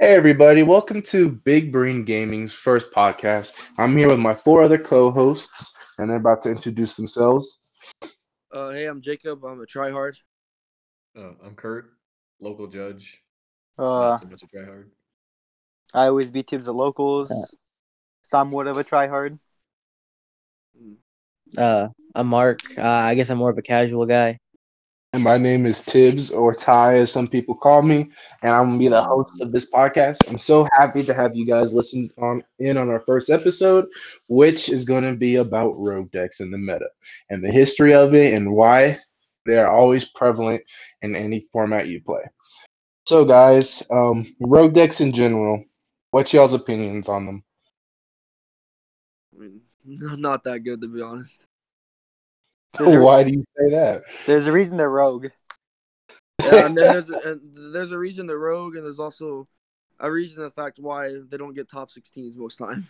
Hey everybody, welcome to Big Brain Gaming's first podcast. I'm here with my four other co-hosts, and they're about to introduce themselves. Uh, hey, I'm Jacob. I'm a tryhard. Uh, I'm Kurt, local judge. Uh, Not so much a tryhard. I always beat teams of locals. Somewhat of a tryhard. Uh, I'm Mark. Uh, I guess I'm more of a casual guy. And my name is Tibbs, or Ty, as some people call me, and I'm gonna be the host of this podcast. I'm so happy to have you guys listen on in on our first episode, which is to be about rogue decks in the meta and the history of it and why they are always prevalent in any format you play. So, guys, um, rogue decks in general, what's y'all's opinions on them? I mean, not that good to be honest. There's a, Why do you say that? there's a reason they're rogue. Yeah, and there's a, and there's a reason they're rogue, and there's also a reason, in fact, why they don't get top 16s most time.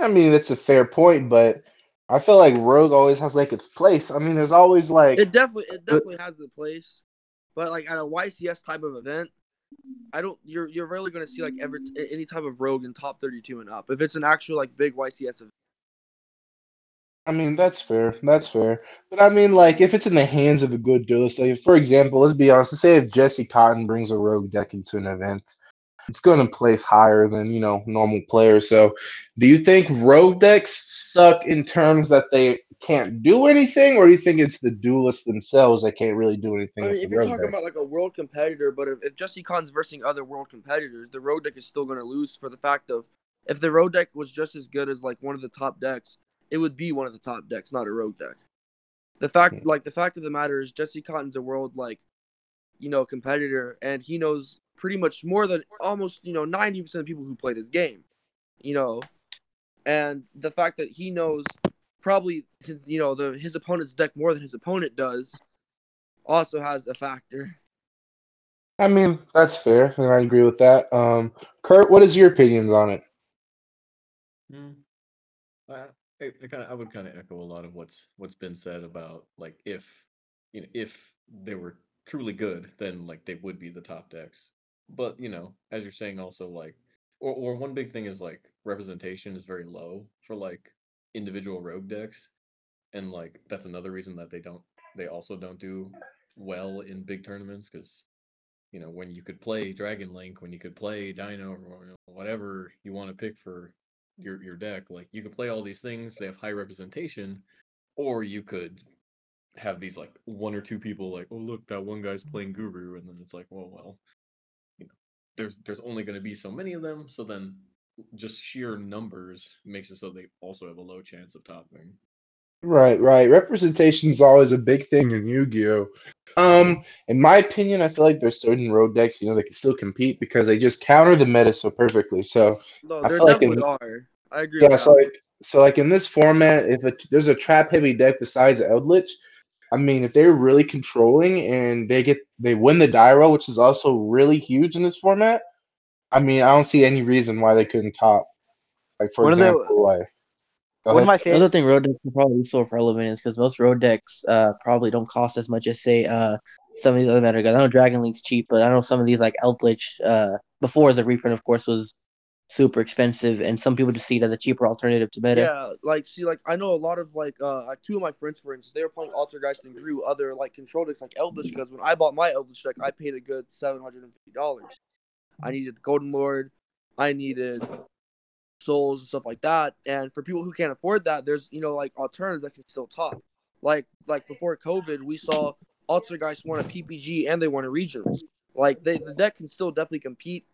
I mean, that's a fair point, but I feel like Rogue always has like its place. I mean, there's always like It definitely, it definitely has the place, but like at a YCS type of event, I don't. You're you're rarely going to see like ever any type of rogue in top 32 and up. If it's an actual like big YCS event. I mean, that's fair. That's fair. But I mean, like, if it's in the hands of a good dealer, say, for example, let's be honest, let's say if Jessy Kotton brings a rogue deck into an event, it's going to place higher than, you know, normal players. So, do you think rogue decks suck in terms that they can't do anything, or do you think it's the duelists themselves that can't really do anything? I mean, if you're talking decks? about like a world competitor, but if, if Jessy Kotton's versing other world competitors, the rogue deck is still going to lose for the fact of if the rogue deck was just as good as like one of the top decks, it would be one of the top decks, not a rogue deck. The fact, Hmm. like the fact of the matter is, Jessy Kotton's a world like, you know, competitor, and he knows pretty much more than almost you know ninety percent of people who play this game, you know, and the fact that he knows probably you know the his opponent's deck more than his opponent does also has a factor. I mean, that's fair, and I agree with that. Um, Kurt, what is your opinions on it? Hmm. I, I, I kind of I would kind of echo a lot of what's what's been said about like if you know if they were truly good, then like they would be the top decks. But you know, as you're saying, also like or or one big thing is like representation is very low for like individual rogue decks, and like that's another reason that they don't they also don't do well in big tournaments because you know when you could play Dragon Link, when you could play Dino, or whatever you want to pick for your your deck. Like you could play all these things, they have high representation, or you could have these like one or two people like, oh look, that one guy's playing Guru, and then it's like, well, well, you know, there's there's only going to be so many of them, so then just sheer numbers makes it so they also have a low chance of topping. Right, right. Representation is always a big thing in Yu-Gi-Oh. Um, in my opinion, I feel like there's certain rogue decks, you know, that can still compete because they just counter the meta so perfectly. So No, I there feel like definitely in- are. I agree. yeah, with so that. like so like in this format, if a, there's a trap heavy deck besides Eldritch, I mean, if they're really controlling and they get they win the die roll, which is also really huge in this format, I mean, I don't see any reason why they couldn't top. Like for One of the- example, like go One of ahead. my Another favorite. thing rogue decks are probably so relevant is because most rogue decks uh probably don't cost as much as say uh some of these other meta guys. I know Dragon Link's cheap, but I know some of these like Eldritch uh before the reprint of course was super expensive and some people just see it as a cheaper alternative to meta. Yeah, like see, like I know a lot of like uh two of my friends, for instance, they were playing Altergeist and grew other like control decks like Eldritch because when I bought my Eldritch deck, I paid a good seven hundred and fifty dollars. I needed the Golden Lord, I needed souls and stuff like that. And for people who can't afford that, there's you know like alternatives that can still top. Like like before COVID, we saw Altergeist won a PPG and they won a regionals. Like they the deck can still definitely compete.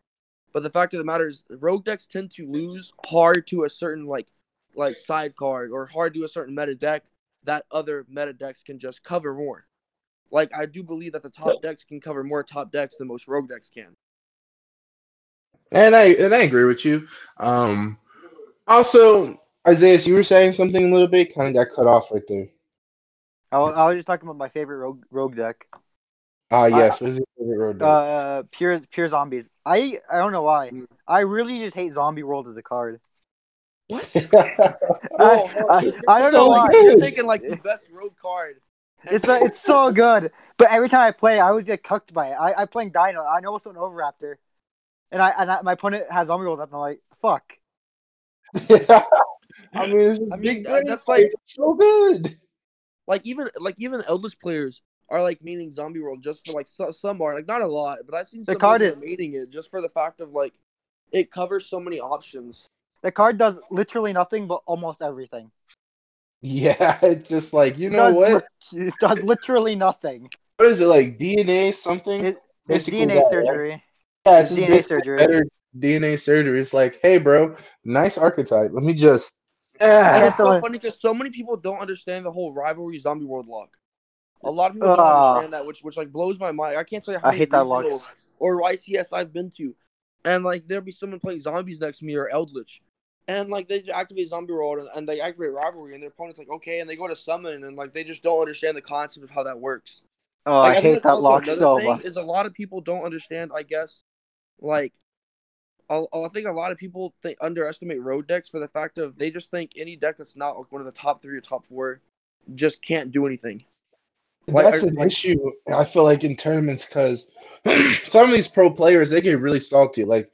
But the fact of the matter is, rogue decks tend to lose hard to a certain like like side card or hard to a certain meta deck that other meta decks can just cover more. Like I do believe that the top decks can cover more top decks than most rogue decks can. And I and I agree with you. Um, also, Isaiah, you were saying something a little bit, kind of got cut off right there. I, I was just talking about my favorite rogue, rogue deck. Ah, yes. What is your favorite rogue deck? Uh, pure pure zombies. I I don't know why. Mm. I really just hate Zombie World as a card. What? I, I, I don't know why. you're taking like the best rogue card It's uh, it's so good. But every time I play, I always get cooked by it. I I playing Dino. I know it's an Overraptor, and I and I, my opponent has zombie rolled up, and I'm like, fuck. I mean, it's just I mean, big uh, that- that's fight. like- It's so good. like even like even Eldritch players are like meaning zombie world just for like so, some are like not a lot, but I've seen The some card that is- meaning it just for the fact of like it covers so many options. The card does literally nothing, but almost everything. Yeah, it's just like you It know what? lit- it does literally nothing. What is it like DNA something? It- It's Basically DNA that, right? surgery. yeah, it's it's DNA surgery. Better DNA surgery. It's like, hey, bro, nice archetype. Let me just. And Ah. it's so funny because so many people don't understand the whole rivalry zombie world lock. A lot of people don't Ah. understand that, which which like blows my mind. I can't tell you how I many hate that lock. or YCS I've been to, and like there'll be someone playing zombies next to me or Eldritch, and like they activate zombie world and, and they activate rivalry, and their opponent's like okay, and they go to summon, and like they just don't understand the concept of how that works. Oh, Like, I think hate that lock so much. Is a lot of people don't understand. I guess, like, I, I think a lot of people think underestimate rogue decks for the fact of they just think any deck that's not like one of the top three or top four just can't do anything. Like, That's an like- issue. I feel like in tournaments because some of these pro players they get really salty. Like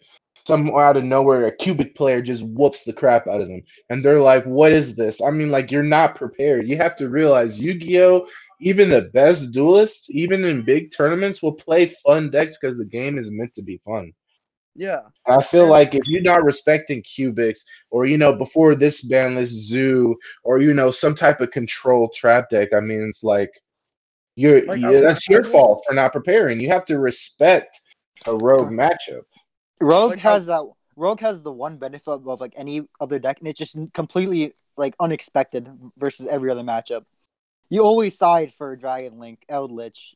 some out of nowhere, a cubic player just whoops the crap out of them, and they're like, "What is this?" I mean, like you're not prepared. You have to realize Yu-Gi-Oh, even the best duelists, even in big tournaments, will play fun decks because the game is meant to be fun. Yeah, I feel Yeah. like if you're not respecting cubics, or you know, before this ban list zoo, or you know, some type of control trap deck, I mean, it's like you're Like, yeah, I- that's your fault for not preparing. You have to respect a rogue matchup. Rogue Like, I- has that. Rogue has the one benefit of, of like any other deck, and it's just completely like unexpected versus every other matchup. You always side for Dragon Link, Eldritch,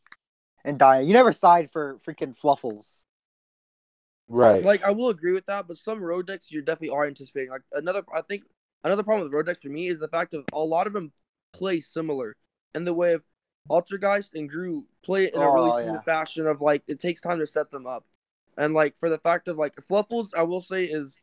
and Dia. You never side for freaking Fluffals. Right. like I will agree with that, but some rogue decks you definitely are anticipating. Like another, I think another problem with rogue decks for me is the fact of a lot of them play similar in the way of Altergeist and Gru play it in a really Oh, similar yeah. fashion of like it takes time to set them up, and like for the fact of like Fluffals, I will say is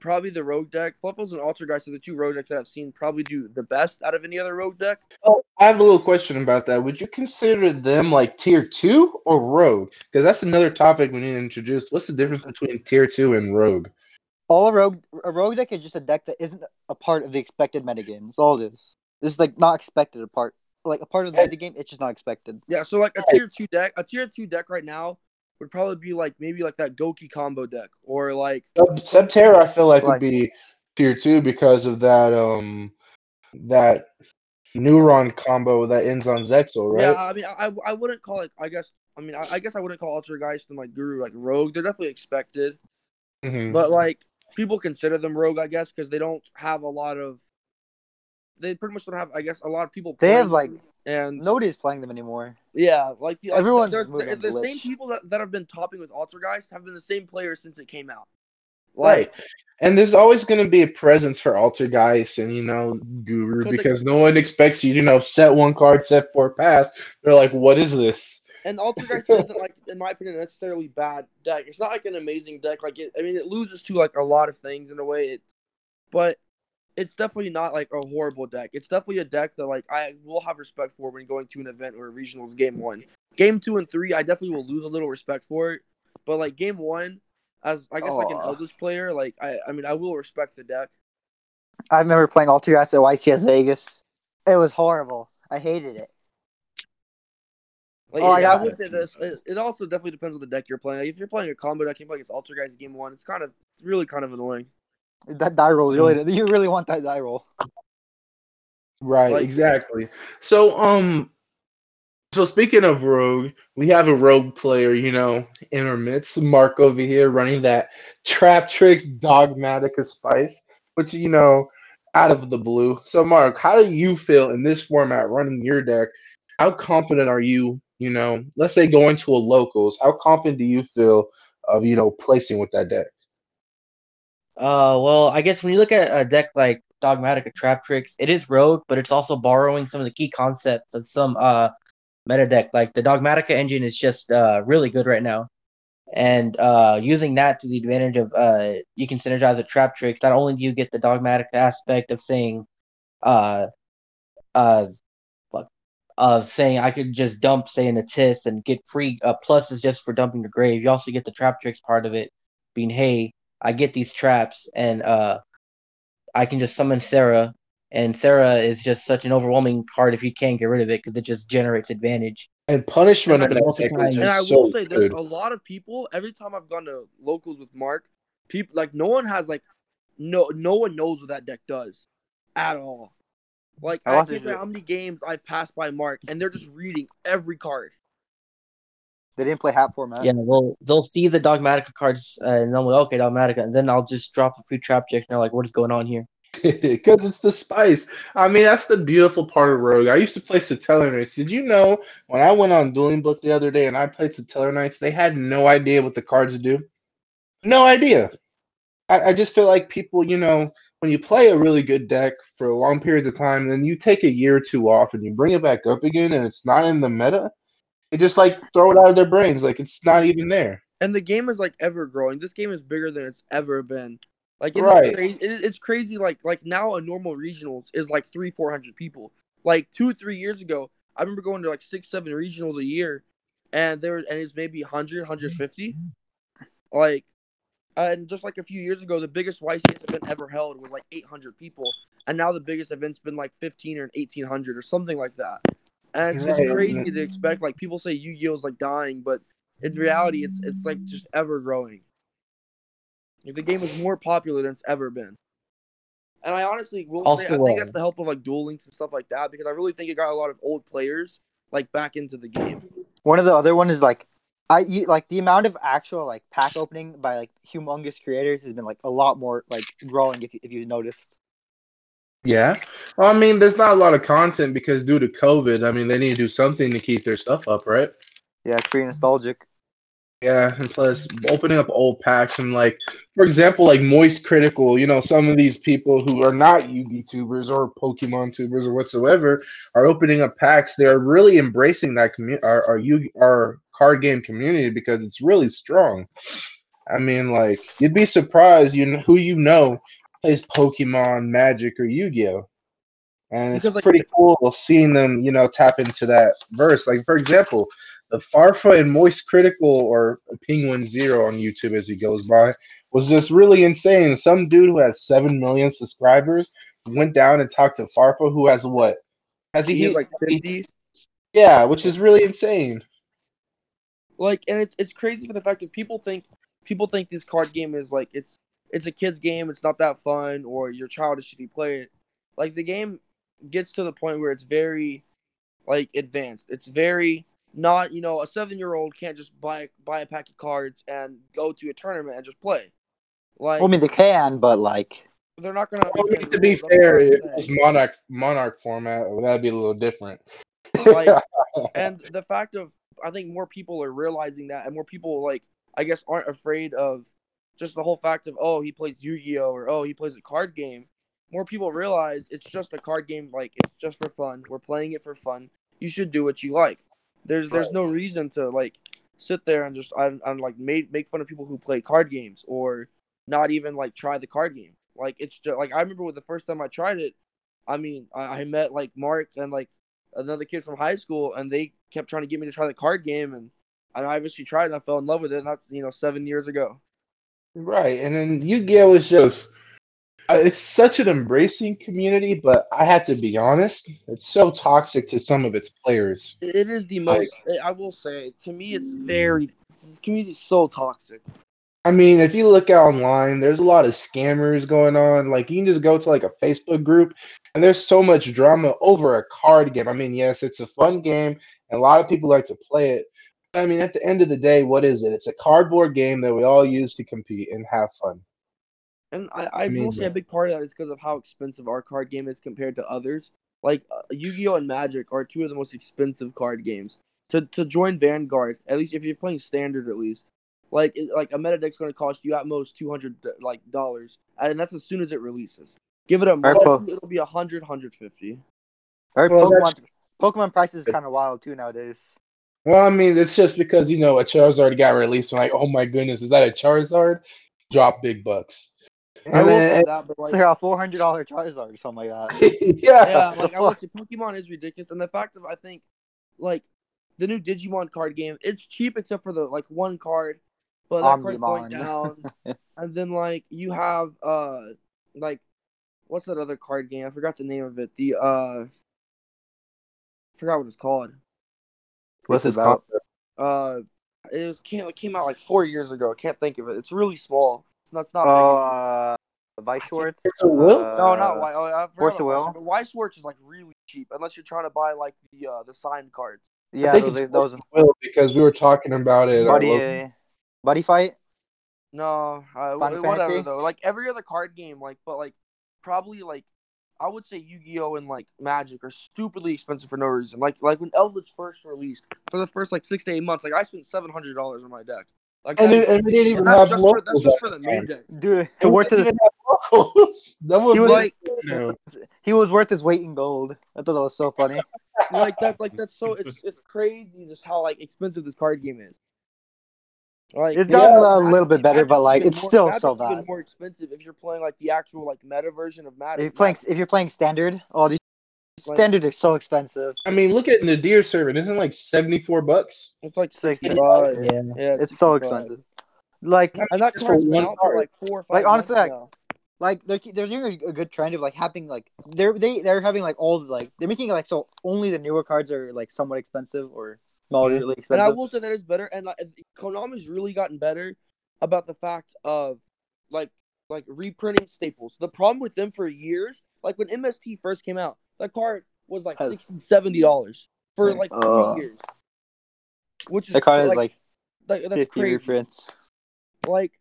probably the rogue deck. Fluffals and Altergeist are the two rogue decks that I've seen probably do the best out of any other rogue deck. Oh, I have a little question about that. Would you consider them like tier two or rogue? Because that's another topic we need to introduce. What's the difference between tier two and rogue? All a rogue a rogue deck is just a deck that isn't a part of the expected metagame. That's all it is. is like not expected a part like a part of the Hey. metagame. It's just not expected. Yeah, so like a tier two deck, a tier two deck right now would probably be like maybe like that Gouki combo deck or like Sub Subterror, I feel like, Like- would be tier two because of that um that neuron combo that ends on Zexel, right? Yeah, I mean, I, I wouldn't call it. I guess. I mean, I, I guess I wouldn't call Altergeist and like Guru like rogue. They're definitely expected, Mhm. but like people consider them rogue, I guess, because they don't have a lot of. They pretty much don't have, I guess, a lot of people. They have like them, and nobody's playing them anymore. yeah, like the, like, Everyone's there's- moving the, the same people that, that have been topping with Altergeist have been the same players since it came out. Right. Like, And there's always going to be a presence for Altergeist and, you know, Guru Could the- because no one expects you, you know, set one card, set four pass. They're like, what is this? And Altergeist isn't like, in my opinion, necessarily bad deck. It's not like an amazing deck. Like it, I mean, it loses to like a lot of things in a way. It, but it's definitely not like a horrible deck. It's definitely a deck that like I will have respect for when going to an event or a regionals game one. Game two and three, I definitely will lose a little respect for it. But like game one, as I guess like an eldest player, like I, I mean, I will respect the deck. I remember playing Altergeist at YCS Vegas. It was horrible. I hated it. Like, Oh, I I, it. say this: it, it also definitely depends on the deck you're playing. Like, if you're playing a combo deck, you play against Altergeist game one. It's kind of, it's really kind of annoying. That die roll is really you really want that die roll. Right, Like- exactly. So, um, so speaking of rogue, we have a rogue player, you know, in our midst, Mark over here running that trap tricks Dogmatika spice, which you know, out of the blue. So, Mark, how do you feel in this format running your deck? How confident are you? You know, let's say going to a locals. How confident do you feel of you know placing with that deck? Uh, well, I guess when you look at a deck like Dogmatic Traptrix, it is rogue, but it's also borrowing some of the key concepts of some uh meta deck. Like the Dogmatika engine is just uh really good right now, and uh using that to the advantage of uh you can synergize with Traptrix. Not only do you get the Dogmatic aspect of saying uh uh of saying I could just dump, say, an Atis and get free uh, pluses just for dumping the grave. You also get the Traptrix part of it, being hey, I get these traps and uh, I can just summon Sera, and Sera is just such an overwhelming card if you can't get rid of it because it just generates advantage. And punishment And on I- that most of deck the was time- just And I so will say this: good. a lot of people, every time I've gone to locals with Mark, people like no one has like no no one knows what that deck does at all. Like I I lost can't it. how many games I've passed by Mark, and they're just reading every card. They didn't play hat format. Yeah, they'll they'll see the Dogmatika cards uh, and they'll be like, okay, Dogmatika, and then I'll just drop a few trap checks and they're like, what is going on here? Because it's the spice. I mean, that's the beautiful part of Rogue. I used to play Satellar Knights. Did you know when I went on Dueling Book the other day and I played Satellar Knights, they had no idea what the cards do? No idea. I, I just feel like people, you know, when you play a really good deck for long periods of time, then you take a year or two off and you bring it back up again and it's not in the meta, they just like throw it out of their brains. Like it's not even there. And the game is like ever growing. This game is bigger than it's ever been. Like it's Right. crazy. It's crazy. Like like now a normal regionals is like three four hundred people. Like two three years ago, I remember going to like six seven regionals a year, and there and it's maybe 100 150. Like, and just like a few years ago, the biggest YCS event ever held was like eight hundred people, and now the biggest event's been like fifteen or eighteen hundred or something like that. And it's just Right. crazy to expect. Like people say Yu-Gi-Oh is like dying, but in reality, it's it's like just ever growing. Like, the game is more popular than it's ever been. And I honestly will say, I Also, think uh, that's the help of like duel links and stuff like that because I really think it got a lot of old players like back into the game. One of the other one is like I like the amount of actual like pack opening by like humongous creators has been like a lot more like growing if you, if you noticed. Yeah. Well, I mean, there's not a lot of content because due to COVID, I mean, they need to do something to keep their stuff up, right? Yeah, it's pretty nostalgic. Yeah, and plus opening up old packs and like, for example, like Moist Critical, you know, some of these people who are not Yugi tubers or Pokemon tubers or whatsoever are opening up packs. They are really embracing that community, our our Yugi, our card game community because it's really strong. I mean, like, you'd be surprised, you know, who you know plays Pokemon, Magic, or Yu-Gi-Oh. And it's Because, like, pretty cool seeing them, you know, tap into that verse. Like, for example, the Farfa and Moist Critical or Penguin Zero on YouTube as he goes by was just really insane. Some dude who has seven million subscribers went down and talked to Farfa, who has what? Has he, He has like fifty. Yeah, which is really insane. like and it's it's crazy for the fact that people think people think this card game is like it's it's a kid's game it's not that fun or you're childish if you play it. Like the game gets to the point where it's very like advanced. It's very not you know a seven year old can't just buy buy a pack of cards and go to a tournament and just play. Like Well, I mean they can, but like they're not gonna Well, I mean, to be fair, what it was Monarch Monarch format, that'd be a little different. like and the fact of I think more people are realizing that, and more people like I guess aren't afraid of just the whole fact of oh he plays Yu-Gi-Oh or oh he plays a card game. More people realize it's just a card game. Like it's just for fun. We're playing it for fun. You should do what you like. There's there's no reason to like sit there and just I'm, I'm like make make fun of people who play card games or not even like try the card game. Like it's just like I remember with the first time I tried it. I mean I, I met like Mark and like another kid from high school, and they kept trying to get me to try the card game, and I obviously tried, and I fell in love with it. And that's you know seven years ago. Right, and then Yu-Gi-Oh is just uh, it's such an embracing community, but I had to be honest, it's so toxic to some of its players. It is the Like- most. I will say, to me, it's very. This community is so toxic. I mean, if you look out online, there's a lot of scammers going on. Like you can just go to like a Facebook group and there's so much drama over a card game. I mean, yes, it's a fun game and a lot of people like to play it. I mean, at the end of the day, what is it? It's a cardboard game that we all use to compete and have fun. And I, I, mean, will say a big part of that is because of how expensive our card game is compared to others. Like uh, Yu-Gi-Oh and Magic are two of the most expensive card games. To to join Vanguard, at least if you're playing standard, at least like it, like a meta deck's going to cost you at most two hundred like dollars, and that's as soon as it releases. Give it a month, cool. it'll be a hundred, hundred fifty. Or Well, Pokemon that's- Pokemon prices kind of wild too nowadays. Well, I mean, it's just because you know a Charizard got released. I'm like, oh my goodness, is that a Charizard? Drop big bucks. I will then- say that, but It's like, like a four hundred dollar Charizard or something like that. yeah. yeah, like I will fuck? say Pokemon is ridiculous, and the fact of I think, like, the new Digimon card game, it's cheap except for the like one card, but that card's going Omnimon. down. and then like you have uh like what's that other card game? I forgot the name of it. The uh, I forgot what it's called. What's It's this about- Uh, it was came it came out like four years ago. I can't think of it. It's really small. That's not. Oh, big. uh, Weiss Schwarz. Of Will? Uh, no, not White. Oh, I forgot Force of Will? White- But Schwartz is like really cheap unless you're trying to buy like the uh the signed cards. Yeah, think those, it's are, those Will because we were talking about it. buddy, local- uh, buddy fight. No, uh, Final whatever Fantasy? though. Like every other card game, like but like probably like I would say Yu-Gi-Oh and like Magic are stupidly expensive for no reason. Like like when Eldritch first released for the first like six to eight months, like I spent seven hundred dollars on my deck. Like and, that and we didn't even and have just for locals. that's just for the the main deck. Dude, It we worth didn't his, even have locals. That was He was- like, Like he was worth his weight in gold. I thought that was so funny. like that like that's so it's it's crazy just how like expensive this card game is. Like It's gotten a Magic's- little bit better, but, like, it's more- still so even bad. more expensive if you're playing like the actual like meta version of Magic. If you're playing, if you're playing standard, oh, these Like- standard is so expensive. I mean, look at Nadir servant. Isn't it like seventy four bucks? It's like Six- 65. Yeah. Yeah, It's so expensive. Like, And that Just for one out for like four or five Like, honestly, like, now. like they're they're doing a, a good trend of like having like they're they they're having like all the like they're making like so only the newer cards are like somewhat expensive or moderately And I will say that is better. And like, Konami's really gotten better about the fact of like like reprinting staples. The problem with them for years, like when MST first came out, that card was like Has- 60 70 dollars for like three Uh, years. Which is The card is like, like like that's fifty crazy. reprints. Like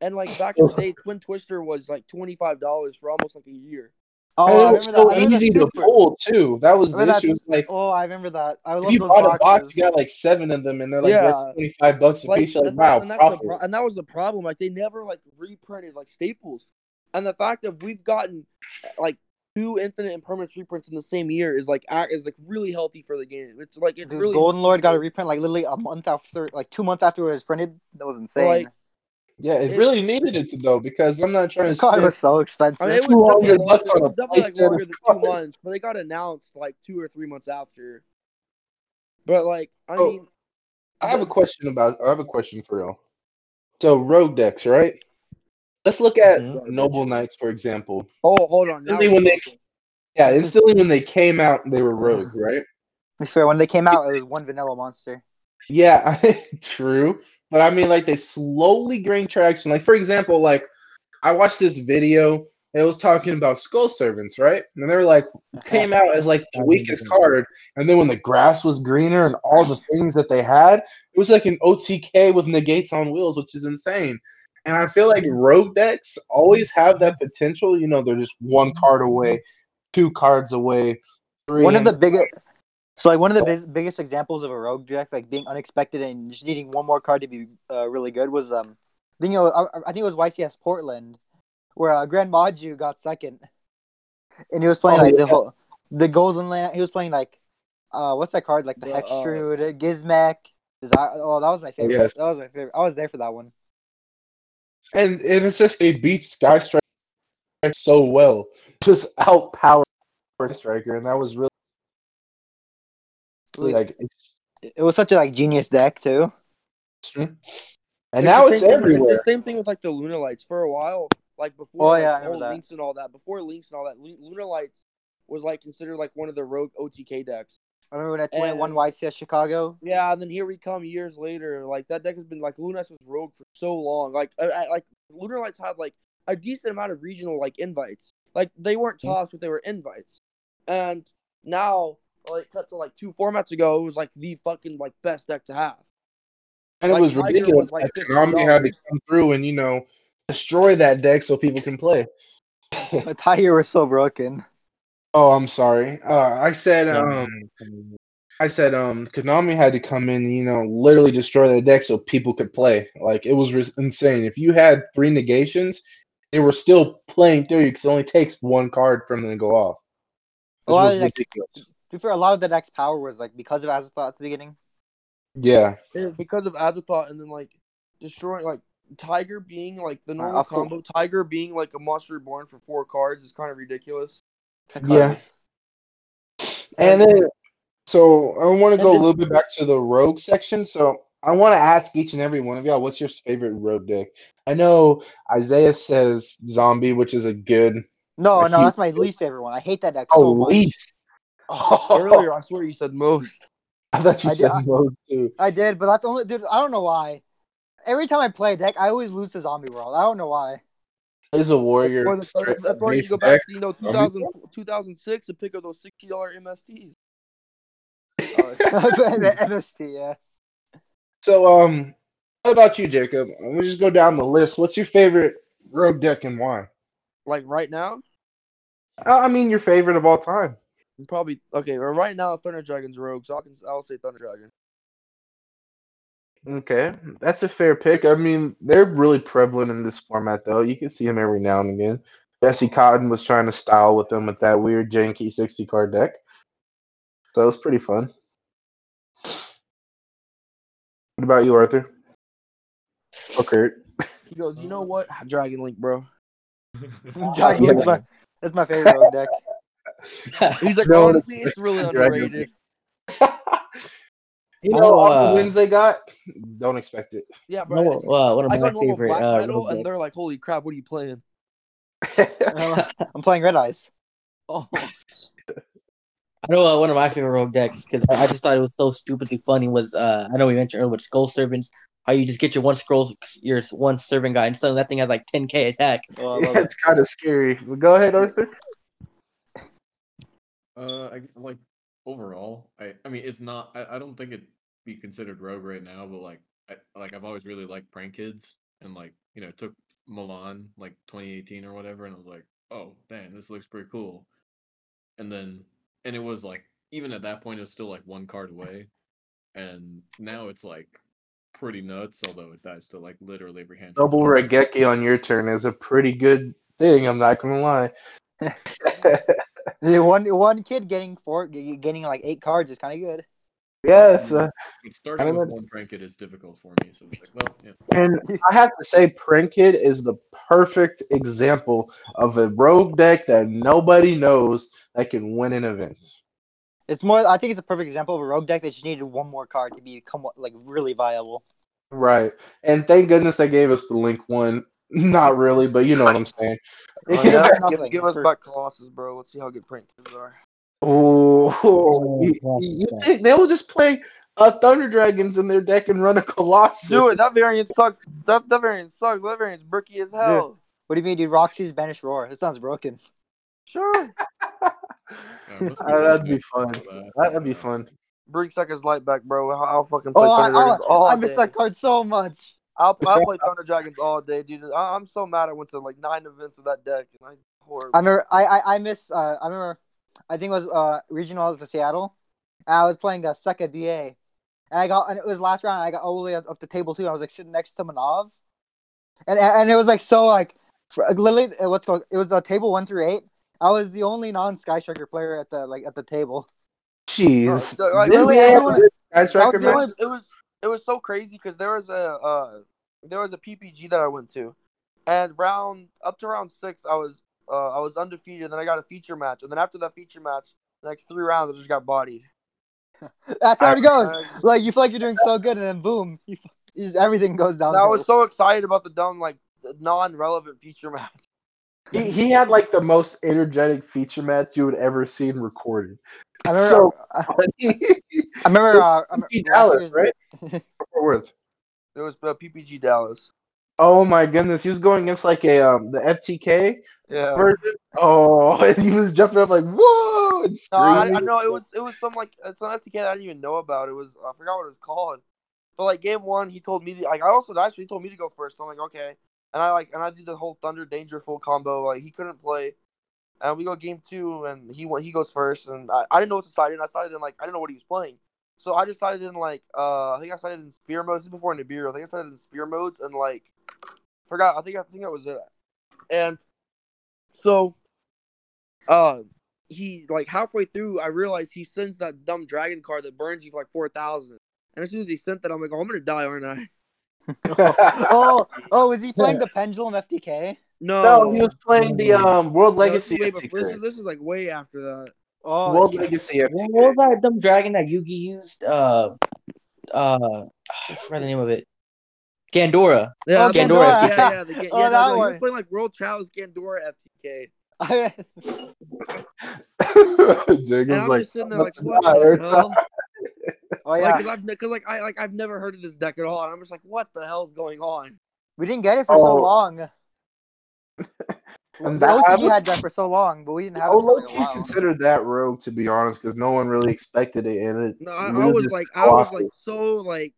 and like back in the day, Twin Twister was like twenty five dollars for almost like a year. Oh, it was so that. Easy to super. pull too. That was the issue. Like Oh, I remember that. I if love you those bought a box, you got like seven of them, and they're like Yeah. twenty five bucks a Like, piece. You're like, and, wow, and profit. pro- and that was the problem. Like they never like reprinted like staples, and the fact that we've gotten eh, like two infinite and permanent reprints in the same year is like act is like really healthy for the game. It's like it Dude, really Golden Lord got a reprint like literally a month after, like two months after it was printed. That was insane. Like, Yeah, it It's- really needed it to though because I'm not trying the to. card spend- was so expensive. I mean, it was 200 definitely bucks on a it was definitely like longer than two months, but they got announced like two or three months after. But like, I Oh, mean, I have a question about. I have a question for y'all. So rogue decks, right? Let's look at Mhm. Noble Knights for example. oh, hold on. Instantly when they, yeah, instantly when they came out, they were rogue, right? To be fair, when they came out, it was one vanilla monster. Yeah, true. But I mean, like they slowly gain traction. Like for example, like I watched this video. It was talking about skull servants, right? And they were like came out as like the weakest card, and then when the grass was greener and all the things that they had, it was like an OTK with negates on wheels, which is insane. And I feel like rogue decks always have that potential. You know, they're just one card away, two cards away. Three One of the biggest, so like one of the biz- biggest examples of a rogue deck like being unexpected and just needing one more card to be uh, really good was um, I think it was, I, I think it was YCS Portland, where uh, Grand Maju got second, and he was playing Oh, like the whole the golden land. He was playing like, uh, what's that card like the The, uh, Gizmek. Is oh, that was my favorite. yes. That was my favorite. I was there for that one. and and it's just they beat Sky Striker so well, just outpowered Striker, and that was really like It was such a like genius deck too. extreme. And now it's thing- everywhere. It's the same thing with like the Lunalights for a while. Like before, Oh, like, yeah, all that. links and all that. Before links and all that, Lu- Lunalights was like considered like one of the rogue OTK decks. I remember when I, won And- YCS Chicago. Yeah, and then here we come years later. Like that deck has been like Luna Lights was rogue for so long. Like I, I, like Lunalights had like a decent amount of regional like invites. Like they weren't Mm-hmm. tossed, but they were invites. And now, like cut to like two formats ago, it was like the fucking like best deck to have. and it was Tiger ridiculous was, like, that Konami had to come through and you know destroy that deck so people can play. The Tiger was so broken. oh, I'm sorry. Uh, I said um, I said um, Konami had to come in, and, you know, literally destroy the deck so people could play. Like it was ris- insane. If you had three negations, they were still playing through you because it only takes one card from them to go off. A lot of was the decks- ridiculous. To be fair, a lot of the deck's power was like because of Azathoth at the beginning. Yeah, It was because of Azathoth and then like destroying like Tiger being like the Uh, normal a full- combo, Tiger being like a monster reborn for four cards is kind of ridiculous. Yeah. And then, so I want to And go a little bit back to the rogue section. So I want to ask each and every one of y'all, what's your favorite rogue deck? I know Isaiah says zombie, which is a good. No, no, huge- that's my least favorite one. I hate that deck Oh, so much. least. Oh, Earlier, I swear you said most. I thought you I said I- those too. I did, but that's only dude. I don't know why. Every time I play a deck, I always lose to Zombie World. I don't know why. Is a warrior. Or the, straight that's why you go back to you know Zombie 2000, 2006 and pick up those sixty dollar MSTs. MST, yeah. So, um, what about you, Jacob? Let me just go down the list. What's your favorite rogue deck and why? Like right now, Uh, I mean, your favorite of all time. Probably okay. Well, right now, Thunder Dragon's rogue, so I can I'll say Thunder Dragon. Okay, that's a fair pick. I mean, they're really prevalent in this format, though. You can see them every now and again. Jessy Kotton was trying to style with them with that weird janky 60 card deck. So it was pretty fun. What about you, Arthur? Or Kurt? He goes, you know what, Dragon Link, bro. Dragon yeah. Link's my, that's my favorite deck. He's like, No, honestly, it's really underrated. you know, all uh, the wins they got, don't expect it. Yeah, bro. No, uh, one of I my got normal favorite black uh, metal, and they're like, "Holy crap, what are you playing?" I'm playing Red Eyes. Oh, I know uh, one of my favorite rogue decks because I I just thought it was so stupidly funny. Was uh, I know we mentioned earlier with Skull Servants, how you just get your one scroll, your one servant guy, and suddenly that thing has like 10k attack. Oh, yeah, it. it's kind of scary. But go ahead, Arthur. Uh, I like overall. I I mean, it's not. I, I don't think it'd be considered rogue right now, but like, I like I've always really liked prank kids, and like you know, took Milan like 2018 or whatever, and I was like, oh dang, this looks pretty cool. And then, and it was like, even at that point, it was still like one card away, and now it's like pretty nuts. Although it dies to like literally every hand. Double Regeki on your turn is a pretty good thing. I'm not gonna lie. The one one kid getting four, getting like eight cards is kind of good. yes, uh, starting with one prank kid is difficult for me. So like, well, yeah. and I have to say, Prank Kid is the perfect example of a rogue deck that nobody knows that can win an event. It's more. I think it's a perfect example of a rogue deck that just needed one more card to become like really viable. Right, and thank goodness they gave us the Link one. Not really, but you know what I'm saying. It could have yeah. give, give us for- back Colossus, bro. Let's see how good prank kids are. Oh, you, you think they will just play uh, Thunder Dragons in their deck and run a Colossus? Dude, that variant sucks. That, that variant sucks. That variant's bricky as hell. What do you mean, dude? Roxy's banished roar. That sounds broken. Sure. Yeah, Uh, that'd be fun. that, That'd be fun. Bring Second's light back, bro. I'll, I'll fucking play Oh, I, Thunder Dragons oh, all I day. miss that card so much. I'll, I'll play Thunder Dragons all day, dude. I, I'm so mad I went to like nine events of that deck. And I horrible. I remember. I I, I miss. Uh, I remember. I think it was uh regionals in Seattle. And I was playing a second VA, and I got and it was last round. I got all the way up, up to table two. And I was like sitting next to Manov, and and and it was like so like for, like, literally uh, what's called. It was a table one through eight. I was the only non Sky Striker player at the like at the table. Jeez. Uh, like, literally everyone- did Ice that was Striker the match? only- it was it was so crazy because there was a uh there was a PPG that I went to, and round up to round six I was uh I was undefeated. And Then I got a feature match, and then after that feature match, the next three rounds I just got bodied. That's how it goes. And Like you feel like you're doing so good, and then boom, you, just, everything goes down. I was so excited about the dumb like non-relevant feature match. He, he had like the most energetic feature match you would ever seen recorded. I remember. so I, funny. I remember. Uh, I remember Dallas, right? Fort Worth. It was uh, PPG Dallas. Oh my goodness, he was going against like a um the FTK Yeah. version. Oh, and he was jumping up like whoa and No, I, I know it was it was some like it's an SDK that I didn't even know about. It was I forgot what it was called. But like game one, he told me to, like I also actually he told me to go first. So I'm like okay, and I like and I did the whole Thunder Danger full combo. Like he couldn't play, and we go game two, and he went he goes first, and I, I didn't know what to side in. I sided in like I didn't know what he was playing, so I decided in like uh I think I sided in spear modes. This is before Nibiru. I think I sided in spear modes and like forgot. I think I think that was it, and so uh he like halfway through, I realized he sends that dumb dragon card that burns you for like four thousand. And as soon as he sent that, I'm like, oh, I'm gonna die, aren't I? oh, oh, is he playing the Pendulum FTK? No, no, he was playing the um World No, this, Legacy. is way FTK. this, is, this is like way after that. Oh, World yeah. Legacy. What was that dumb dragon that Yugi used? Uh, uh, I forgot the name of it. Gandora. Yeah, Oh, that's- Gandora. Yeah, yeah, the, Ga- Oh, yeah, no, that no, he was one. playing like World Challenge Gandora FTK. Jacob's And I'm like, just sitting there like, what tired." the hell? oh Like, yeah, cause I've, cause like I like I've never heard of this deck at all, and I'm just like, what the hell's going on? we didn't get it for so Oh. long. And that- I OCG was- had that for so long, but we didn't have it oh, for would like a considered that rogue to be honest, because no one really expected it, and it. No, I, I was like, I was like it. so like,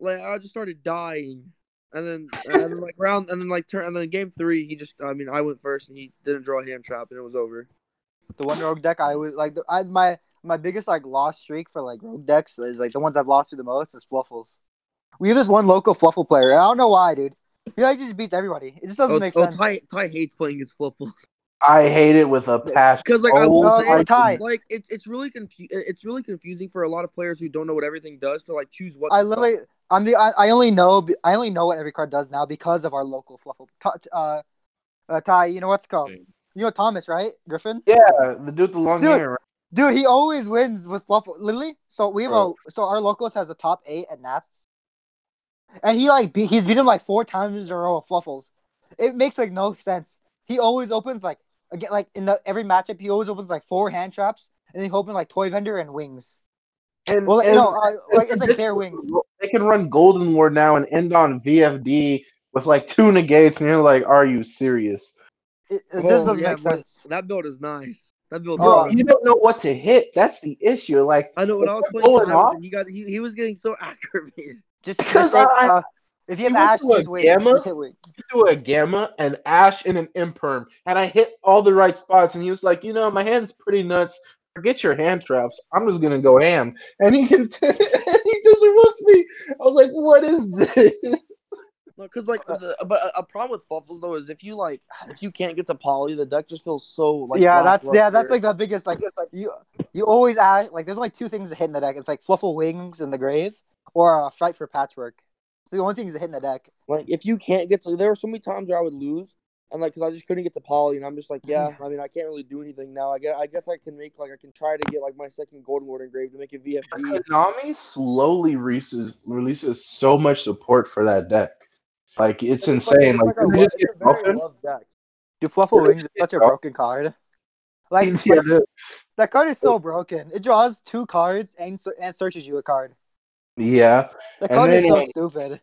like I just started dying, and then and then like round and then like turn and then game three, he just I mean I went first and he didn't draw a hand trap and it was over. The one rogue deck I was like, the, I my my biggest like loss streak for like rogue decks is like the ones I've lost to the most is Fluffals. We have this one local Fluffal player. and I don't know why, dude. He like just beats everybody. It just doesn't Oh, make oh sense. Ty, Ty hates playing his flipple I hate it with a passion. because like I Oh will say, no, Ty. like it's it's really confu- it's really confusing for a lot of players who don't know what everything does to like choose what. I literally, summon. I'm the, I, I only know, I only know what every card does now because of our local Fluffal. Ta- Uh, uh, Ty, you know what's called? Okay. You know Thomas, right? Griffin. Yeah, the dude with the long Dude. hair. right? Dude, he always wins with Fluffal. Literally, so we have Bro. a so our locals has a top eight at Nats, and he like beat, he's beaten like four times in a row of Fluffals. It makes like no sense. He always opens like again like in the every matchup he always opens like four hand traps and he opens like toy vendor and wings. And, Well, and no, uh, like it's like bare wings. They can run Golden Lord now and end on VFD with like two negates, and you're like, "Are you serious?" It, it- Oh, this doesn't yeah, make sense. That build is nice. That build. Oh, you don't know what to hit. That's the issue. Like, I know when if I was they're playing going Ty, off- he got he, he was getting so aggravated. Just, Because just take, I- uh, if you have you went Ash, to just wings. Gamma? Just hit wings. do a gamma, an ash, in an imperm, and I hit all the right spots. And he was like, "You know, my hand's pretty nuts. Forget your hand traps. I'm just gonna go ham." And he can, and he just whooped me. I was like, "What is this?" Because like, the, but a, a problem with Fluffals though is if you like, if you can't get to Poly, the deck just feels so like. yeah, that's yeah, that's like the biggest like you you always ask like there's only two things that hit in the deck. It's like Fluffal Wings in the grave or uh, Fight for Patchwork. So the only thing is hitting the deck. like if you can't get to. There were so many times where I would lose, and like because I just couldn't get to Poly, and I'm just like, yeah, I mean, I can't really do anything now. I guess I guess I can make like I can try to get like my second Golden Ward engraved to make it VFD. Konami slowly releases releases so much support for that deck. Like it's It's insane. it's Like, like a you just get a very muffin? Dude, Fluffal Yeah, Wings is such a broken card. Like, yeah, like, that card is so broken. It draws two cards and and searches you a card. Yeah. That And card is so like, stupid.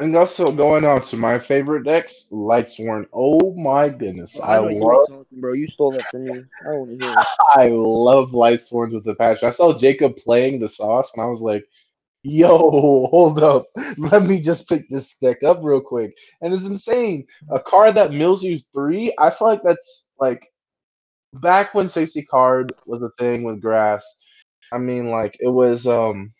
And also going on to my favorite decks, Lightsworn. Oh my goodness, I I know you love ain't talking, bro. You stole that from me. I don't want to hear it. I love Lightsworns with the passion. I saw Jacob playing the sauce, and I was like, "Yo, hold up, let me just pick this deck up real quick." And it's insane. A card that mills you three. I feel like that's like back when safety card was a thing with grass. I mean, like it was um,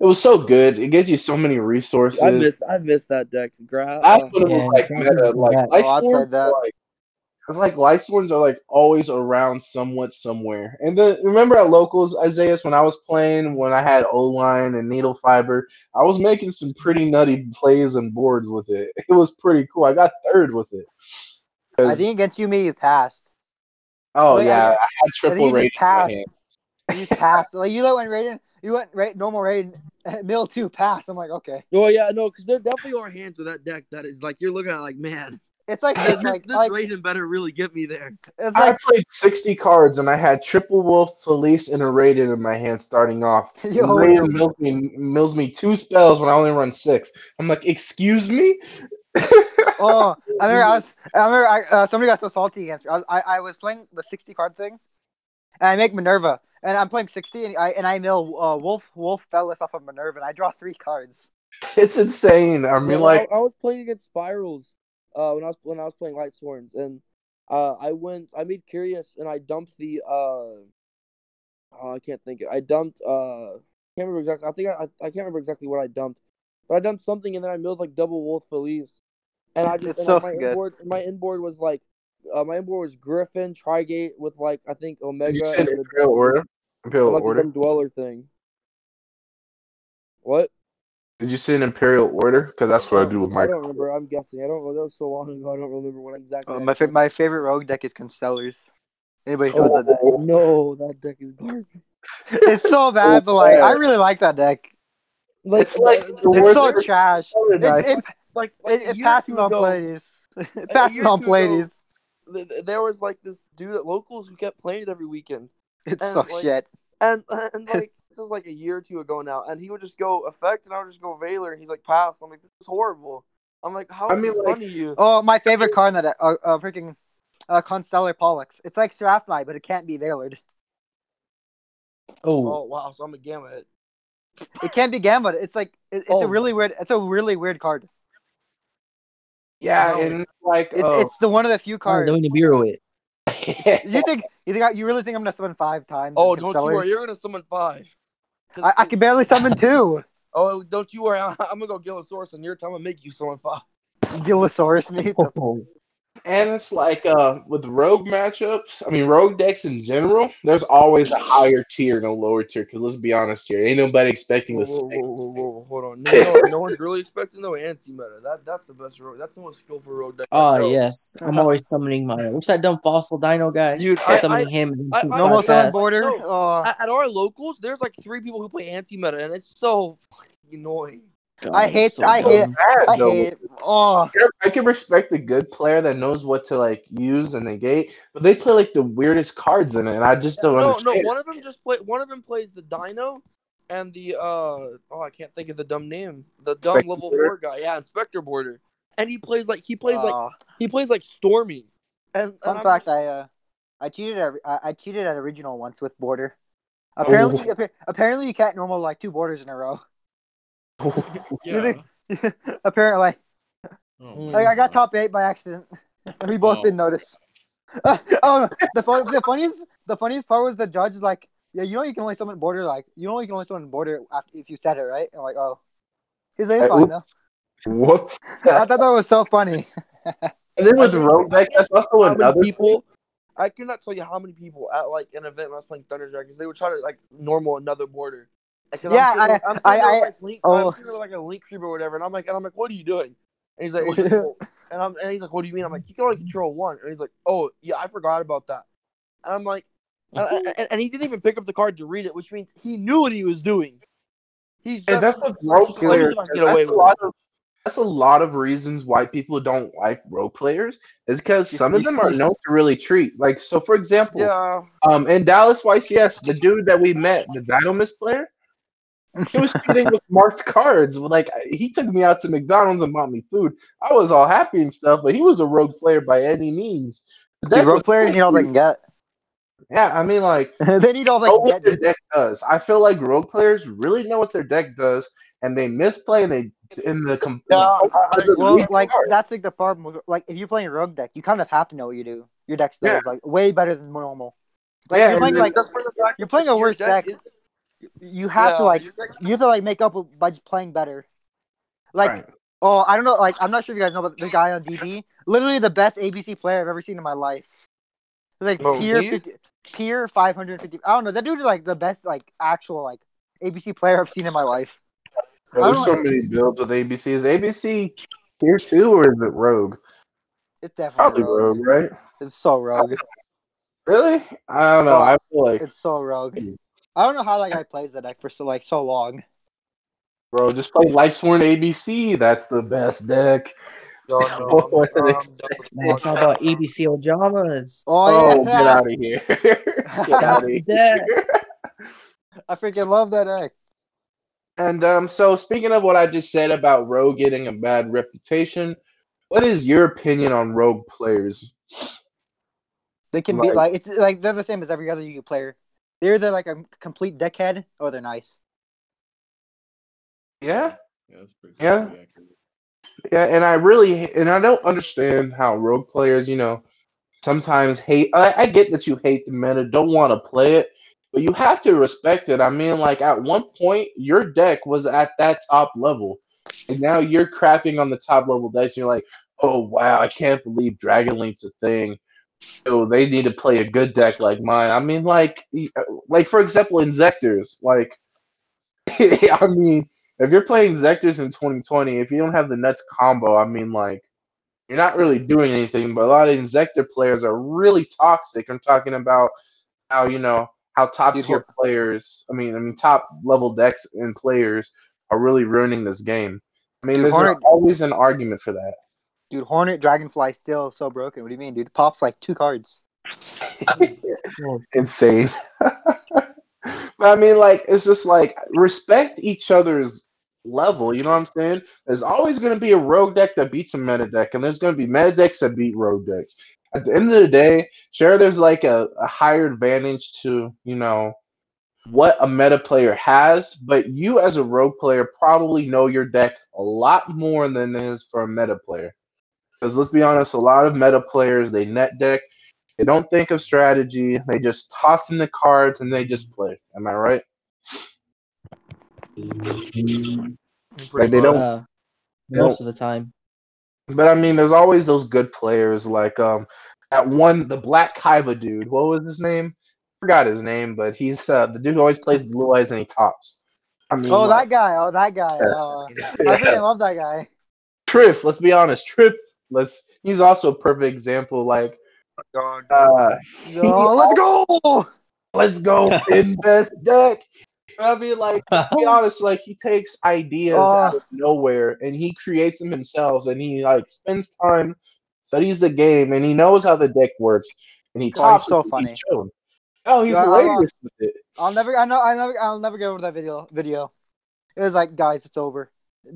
it was so good. It gives you so many resources. I missed I missed that deck. Gra- That's when it oh, was like Grass meta. Like bad. Oh, I'd that. like it's like light swords are like always around somewhat somewhere. And then remember at locals, Isaiah, when I was playing when I had O line and needle fiber, I was making some pretty nutty plays and boards with it. It was pretty cool. I got third with it. I 'Cause- think against you, me, you passed. oh Wait, yeah, I, I had think triple you just rating. passed. hand. You just passed. like you went Raiden, you went right normal Raiden, mill two pass. I'm like, okay. Oh yeah, no, because there definitely are hands with that deck that is like you're looking at like man, It's like this, like, this like Raiden better really get me there. it's I like played 60 cards and I had triple wolf, Felice, and a Raiden in my hand starting off. You And always- Raiden mills me mills me two spells when I only run six. I'm like, excuse me. oh, I remember I was I remember I, uh, somebody got so salty against me. I was I, I was playing the sixty card thing, and I make Minerva, and I'm playing sixty, and I and I mill uh, Wolf Wolf Fellis off of Minerva, and I draw three cards. It's insane. I mean, Yeah, like, I, I was playing against spirals, uh, when I was when I was playing light sworns, and uh, I went, I made curious, and I dumped the, uh, oh, I can't think, I dumped, uh, can't remember exactly. I think I, I can't remember exactly what I dumped, but I dumped something, and then I milled like double wolf Felice, and I just and, so like, my good. inboard, my inboard was like, uh, my inboard was Griffin Trigate with like I think Omega you said and the, Imperial Order. Imperial and, like, Order. Dweller thing. What? Did you say an Imperial Order? Because that's what I do with my. I don't remember. I'm guessing. I don't know. That was so long ago. I don't remember what exactly. Uh, my fa- my favorite rogue deck is Constellars. Anybody knows that deck? Oh, No, that deck is garbage. It's so bad, but like I really like that deck. Like, It's like the It's so trash. color It, it, like, like it, it passes two on ago, plays. It passes on two There was like this dude at locals who kept playing it every weekend, It's and, so like, shit. and and like this was like a year or two ago now, and he would just go effect, and I would just go Veiler, and he's like pass. I'm like, this is horrible. I'm like, how I mean, like- fun you? Oh, my favorite card in that deck, uh, uh freaking uh, Constellar Pollux. It's like Strathmite, but it can't be Veilered. Oh, Oh wow, so I'm a gamma. It can't be Gambit. It's like it, it's Oh. a really weird. It's a really weird card. Yeah, No. and it's like It's oh, it's the one of the few cards. don't need to Nibiru it. You think you think I, you really think I'm gonna summon five times? Oh, don't you worry, you're gonna summon five. 'Cause- I, I can barely summon two. Oh, don't you worry, I'm gonna go Gilasaurus, and your time to make you summon five. Gilasaurus, me. The oh. And it's like uh with rogue matchups. I mean, rogue decks in general. There's always a higher tier and a lower tier. Because let's be honest here, ain't nobody expecting Whoa, the whoa, whoa, whoa, whoa, hold on. No, no, no one's really expecting no anti-meta. That that's the best rogue. That's the most skillful road deck. oh I yes, I'm always summoning my. What's that dumb fossil dino guy? Dude, I'm summoning I- him. and I- I- normal fast. Boarder. No. At, at our locals, there's like three people who play anti-meta, and it's so annoying. God, I hate- so I hate. Bad, I though. hate. Oh, I can respect a good player that knows what to like use and negate, but they play like the weirdest cards in it, and I just don't no, understand. no, one of them just play. One of them plays the Dino, and the uh oh, I can't think of the dumb name. The dumb Inspector level four guy, yeah, Inspector Boarder, and he plays like he plays like uh, he plays like Stormy. And fun and I'm fact: just- I uh, I cheated at I, I cheated at original once with Boarder. Apparently, appa- apparently you can't normal like two Boarders in a row. Yeah. think- apparently, Oh, Mm. like, I got top eight by accident. And we both Oh. didn't notice. oh, the fun, the funniest, the funniest part was the judge is like, yeah, you know you can only summon Boarder like you know you can only summon Boarder after if you said it right. I'm like, oh, he's like, it's Uh, fine though. Whoops. I thought that was so funny. And then with I think- that's also how many another people. I cannot tell you how many people at like an event when I was playing Thunder Dragons, they would try to like normal another Boarder. Like, 'cause Yeah, I'm sitting, I- I'm I- I- like, link, oh. I'm sitting there with, like a link creep or whatever, and I'm like, and I'm like, what are you doing? And he's like, he's like, "Oh." and I'm and he's like, what do you mean? I'm like, you can only control one, and he's like, oh yeah, I forgot about that. And I'm like, and, and- and he didn't even pick up the card to read it, which means he knew what he was doing. He's just, And that's what just rogue let me see players. if I can That's get away a with it. lot of. That's a lot of reasons why people don't like rogue players. Is because some of them are known to really treat. Like so, for example, Yeah, um, in Dallas YCS, the dude that we met, the Diomis player, he was treating with marked cards. Like he took me out to McDonald's and bought me food. I was all happy and stuff, but he was a rogue player by any means. The The rogue was players need all they can get. Yeah, I mean, like they need all they know can what get. their deck does. I feel like rogue players really know what their deck does, and they misplay and they in the com- Yeah, I- I- Well, like cards. that's like the problem with like if you're playing a rogue deck, you kind of have to know what you do. Your deck still Yeah. is like way better than normal. Like Yeah, you're playing like Just for the you're playing a worse deck. is- you have to like you have to like make up by just playing better. Like Right. oh I don't know like I'm not sure if you guys know but the guy on DB literally the best ABC player I've ever seen in my life. He's like Oh, peer 50, peer 550. I don't know that dude is like the best like actual like ABC player I've seen in my life. Bro, there's don't- so many builds with ABC. Is ABC tier two or is it rogue? It's definitely Probably rogue. rogue, right? It's so rogue. Really? I don't know. Oh, I feel like, It's so rogue. Hmm. I don't know how that guy plays the deck for so like so long. bro, just play Lightsworn ABC. That's the best deck. No, Oh, no, what an I'm done expected- with Man, talk about ABC Ojamas. Oh, Oh, yeah, get out of here. get out That's of the here. deck. I freaking love that deck. And um, so speaking of what I just said about Rogue getting a bad reputation, what is your opinion on Rogue players? They can be Like- like it's like they're the same as every other Yu-Gi player. They're either like a complete dickhead or they're nice. Yeah, Yeah, that's pretty, Yeah. accurate. yeah, and I really and I don't understand how Rogue players, you know, sometimes hate. I, I get that you hate the meta, don't want to play it, but you have to respect it. I mean, like at one point, your deck was at that top level, and now you're crapping on the top level decks. And you're like, oh wow, I can't believe Dragon Link's a thing. So they need to play a good deck like mine. I mean, like, uh, like for example, Inzektors. Like, I mean, if you're playing Zectors in 2020, if you don't have the nuts combo, I mean, like, you're not really doing anything. But a lot of Inzektor players are really toxic. I'm talking about how you know how top tier players. I mean, I mean top level decks and players are really ruining this game. I mean, there's always an argument for that. Dude, Hornet Dragonfly still so broken. What do you mean, dude? Pops like two cards. Insane. but I mean, like, it's just like respect each other's level. You know what I'm saying? There's always going to be a rogue deck that beats a meta deck, and there's going to be meta decks that beat rogue decks. At the end of the day, sure, there's like a, a higher advantage to you know what a meta player has, but you as a rogue player probably know your deck a lot more than it is for a meta player. Because let's be honest, a lot of meta players they net deck, they don't think of strategy, they just toss in the cards and they just play. Am I right? Like they don't Uh, they most of the time. But I mean, there's always those good players like um that one, the Black Kaiba dude. What was his name? Forgot his name, but he's uh, the dude who always plays blue eyes and he tops. I mean, Oh, like, that guy. Oh, that guy. Uh, I freaking love that guy. Triff. Let's be honest, Triff. Let's. He's also a perfect example. Like, God. uh, Oh, let's go. let's go invest deck. I mean, like, to be honest, like he takes ideas out of nowhere and he creates them himself, and he like spends time, studies the game, and he knows how the deck works, and he Oh, so funny. He's shown. Oh, he's Yeah, I love- hilarious with it. I'll never. I know. I never. I'll never get over that video. Video. It was like, guys, it's over.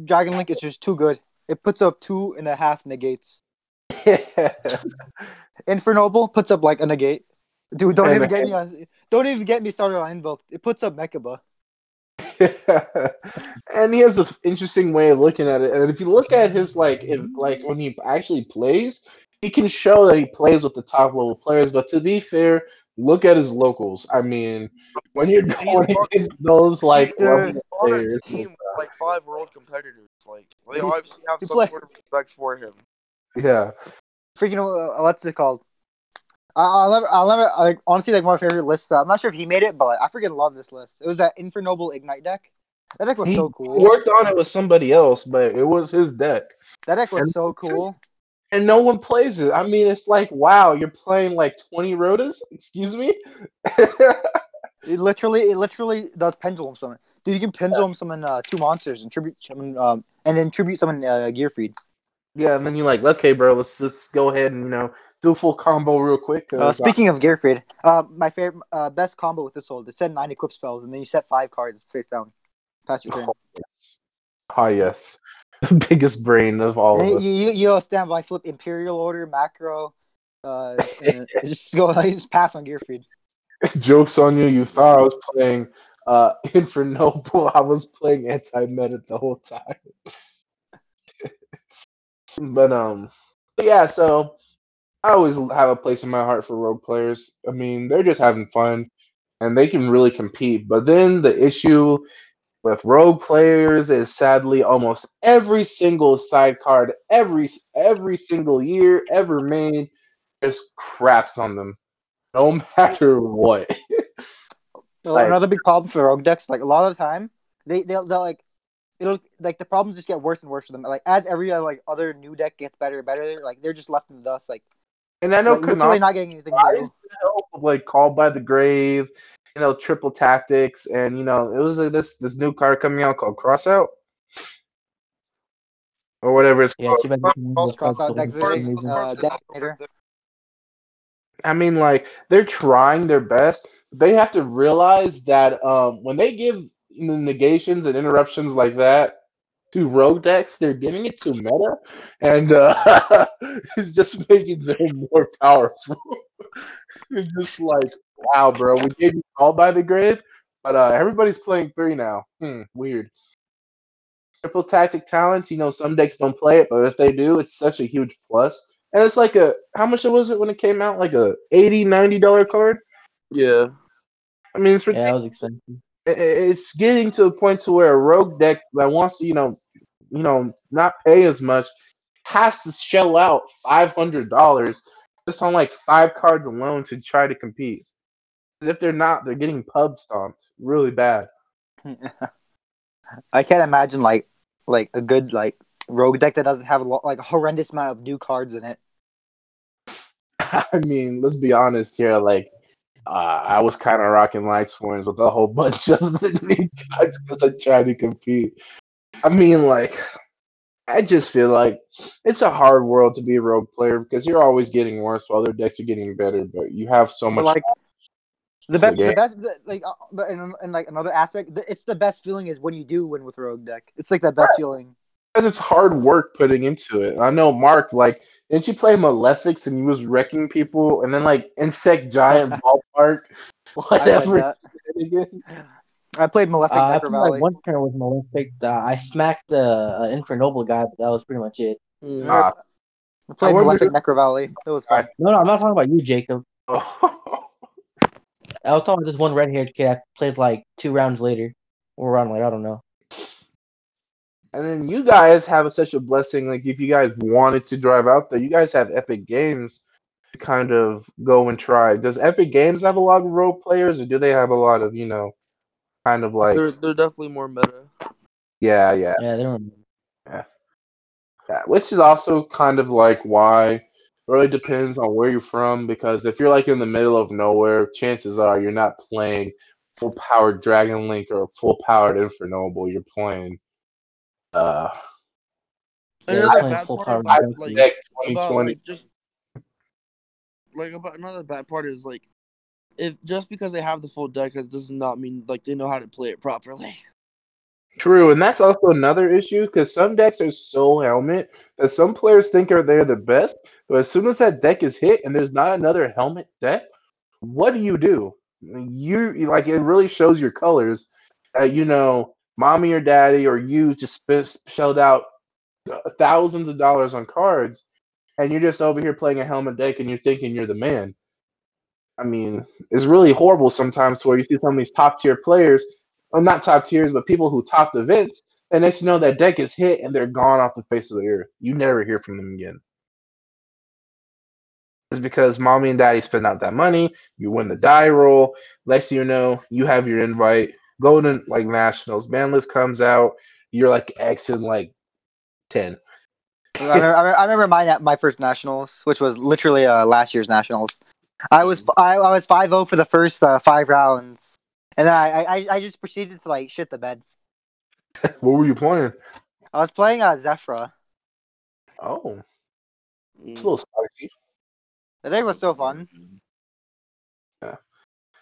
Dragon Link is just too good. It puts up two and a half negates. Infernoble puts up like a negate. Dude, don't even get me on. Don't even get me started on Invoke. It puts up Mechaba. and he has an interesting way of looking at it. And if you look at his like, if like when he actually plays, he can show that he plays with the top level players. But to be fair, look at his locals. I mean, when you're He's going fucking- against those like Dude. level players, team with like five world competitors, like they He- obviously have some play- sort of respect for him. yeah, Freaking. Uh, what's it called? I- I'll never. I'll never. Like honestly, like my favorite list. That I'm not sure if he made it, but like, I freaking love this list. It was that Infernoble Ignite deck. That deck was He so cool. worked on it with somebody else, but it was his deck, That deck was and- so cool. And no one plays it. I mean, it's like, wow, you're playing like 20 rotas. Excuse me. It literally, it literally does pendulum summon. Dude, you can pendulum summon uh, two monsters and tribute summon, um, and then tribute summon uh, Gearfried. Yeah, and then you're like, okay, bro, let's just go ahead and you know do a full combo real quick. Uh, speaking of Gearfried, uh, my favorite, uh, best combo with this old is set nine equip spells, and then you set five cards face down. Pass your turn. oh, yes. Ah, yes, biggest brain of all of us. you, you, you stand by flip Imperial Order, Macro, uh, and just go, just pass on Gearfried. Jokes on you. You thought I was playing uh Infernoble. I was playing anti-meta the whole time. but um, yeah. So I always have a place in my heart for rogue players. I mean, they're just having fun, and they can really compete. But then the issue with rogue players is sadly almost every single side card, every every single year ever made, just craps on them, no matter what. Like- Another big problem for rogue decks, like a lot of the time, they they'll, they'll like it'll like the problems just get worse and worse for them. Like as every uh, like other new deck gets better and better, like they're just left in the dust. Like, And I know like Konami not getting anything tries new. to help like Called by the Grave, you know, Triple Tactics, and you know, it was like this this new card coming out called Crossout. Or whatever it's Yeah, called. Cross- cross- use cross the out console decks for is, some reason. uh, Designator. I mean, like they're trying their best. They have to realize that um, when they give the negations and interruptions like that to rogue decks, they're giving it to meta, and uh, it's just making them more powerful. it's just like, wow, bro, we gave you all by the grave, but uh, everybody's playing three now. Hmm, weird. Triple tactic talents, you know, some decks don't play it, but if they do, it's such a huge plus. And it's like a how much was it when it came out? Like a 80 90 dollar card. Yeah. I mean, it's Yeah, ridiculous. that was expensive. I- I- It's getting to a point to where a rogue deck that wants to, you know, you know, not pay as much has to shell out five hundred dollars just on like five cards alone to try to compete. If they're not, they're getting pub stomped really bad. I can't imagine like like a good like rogue deck that doesn't have a lot, like a horrendous amount of new cards in it. I mean, let's be honest here. Like, uh, I was kind of rocking Lightsworns with a whole bunch of the new cards because I tried to compete. I mean, like, I just feel like it's a hard world to be a rogue player because you're always getting worse while their decks are getting better. But you have so much. like the It's best, the the best, the, like, uh, but in, in like another aspect, the, it's the best feeling is when you do win with rogue deck. It's like that best Right. feeling. because it's hard work putting into it. I know Mark, like, didn't you play Malefics and you was wrecking people, and then like Insect Giant Ballpark, whatever. that. again? I played Malefic Uh, I Necro played like one turn with Malefic. Uh, I smacked uh, an Infernoble guy, but that was pretty much it. Mm. Ah. I played wonder- Malefic Necro Valley. It was fun. No, no, I'm not talking about you, Jacob. Oh. I was talking about this one red-haired kid. I played like two rounds later, or round later. I don't know. and then you guys have such a blessing. Like, if you guys wanted to drive out there, you guys have Epic Games to kind of go and try. Does Epic Games have a lot of rogue players, or do they have a lot of, you know, kind of like, They're they're definitely more meta. yeah, yeah. Yeah, they don't. Yeah, which is also kind of like why it really depends on where you're from because if you're like in the middle of nowhere, chances are you're not playing full powered Dragon Link or full powered Infernoble. You're playing uh Yeah, playing full like, about 2020. like just like about another bad part is like if just because they have the full deck it does not mean like they know how to play it properly. True, and that's also another issue because some decks are so helmet that some players think are they're the best, but as soon as that deck is hit and there's not another helmet deck, what do you do? You like it really shows your colors that you know, mommy or daddy or you just spent, shelled out thousands of dollars on cards, and you're just over here playing a helmet deck and you're thinking you're the man. I mean, it's really horrible sometimes where you see some of these top tier players well, not top tiers, but people who top the events, and they know that deck is hit and they're gone off the face of the earth. You never hear from them again. It's because mommy and daddy spend out that money. You win the die roll. Next you know, you have your invite. Golden like nationals. Ban list comes out. You're like X in like ten. I remember, I remember- my my first nationals, which was literally uh, last year's nationals. I was I, I was five zero for the first uh, five rounds, and then I, I I just proceeded to like shit the bed. what were you playing? I was playing uh, Zefra. Oh, it's a Mm. little spicy. The day was so fun. Yeah.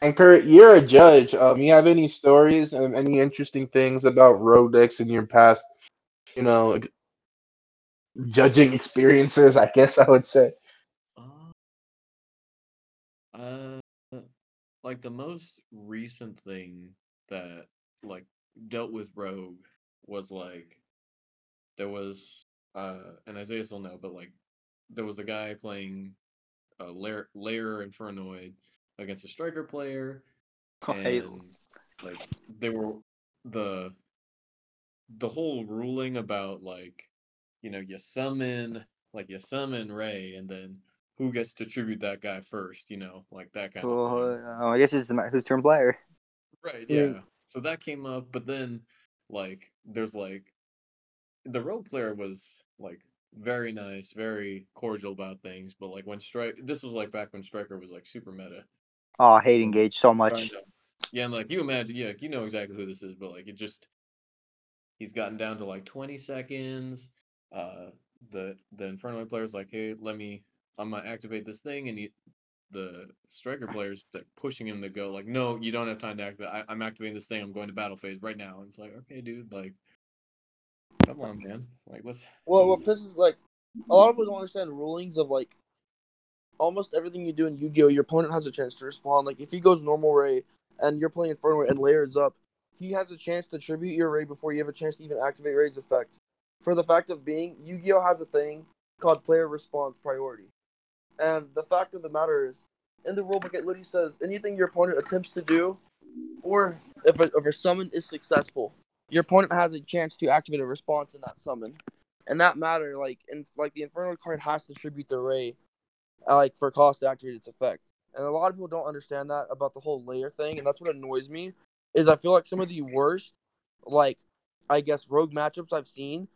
And Kurt, you're a judge. Um, you have any stories and any interesting things about decks in your past, you know, judging experiences? I guess I would say. Uh, uh, like the most recent thing that like dealt with Rogue was like there was uh and Isaiah will know, but like there was a guy playing uh Lair Lair Infernoid against a striker player Oh, hey. and like they were the the whole ruling about like you know you summon like you summon Raye and then who gets to tribute that guy first you know like that kind of thing. Oh, I guess it's whose turn player. right Yeah. yeah so that came up but then like there's like the role player was like very nice very cordial about things but like when strike this was like back when striker was like super meta Oh, I hate engage so much. Yeah, and like you imagine, yeah, you know exactly who this is, but like it just he's gotten down to like 20 seconds. Uh the the Inferno player's like, hey, let me I'm gonna activate this thing, and he the striker player's like pushing him to go, like, no, you don't have time to activate. I, I'm activating this thing. I'm going to battle phase right now. And it's like, okay, dude, like, come on, man. Like, let's. Well, let's- what pisses like a lot of people don't understand rulings of like almost everything you do in Yu-Gi-Oh, your opponent has a chance to respond. Like if he goes normal Raye and you're playing Inferno and layers up, he has a chance to tribute your Raye before you have a chance to even activate Raye's effect. For the fact of being, Yu-Gi-Oh has a thing called player response priority, and the fact of the matter is, in the rulebook it literally says anything your opponent attempts to do, or if a, if a summon is successful, your opponent has a chance to activate a response in that summon. And that matter like and like the infernal card has to tribute the Raye uh, like for cost to activate its effect. And a lot of people don't understand that about the whole layer thing and that's what annoys me is i feel like some of the worst like I guess rogue matchups I've seen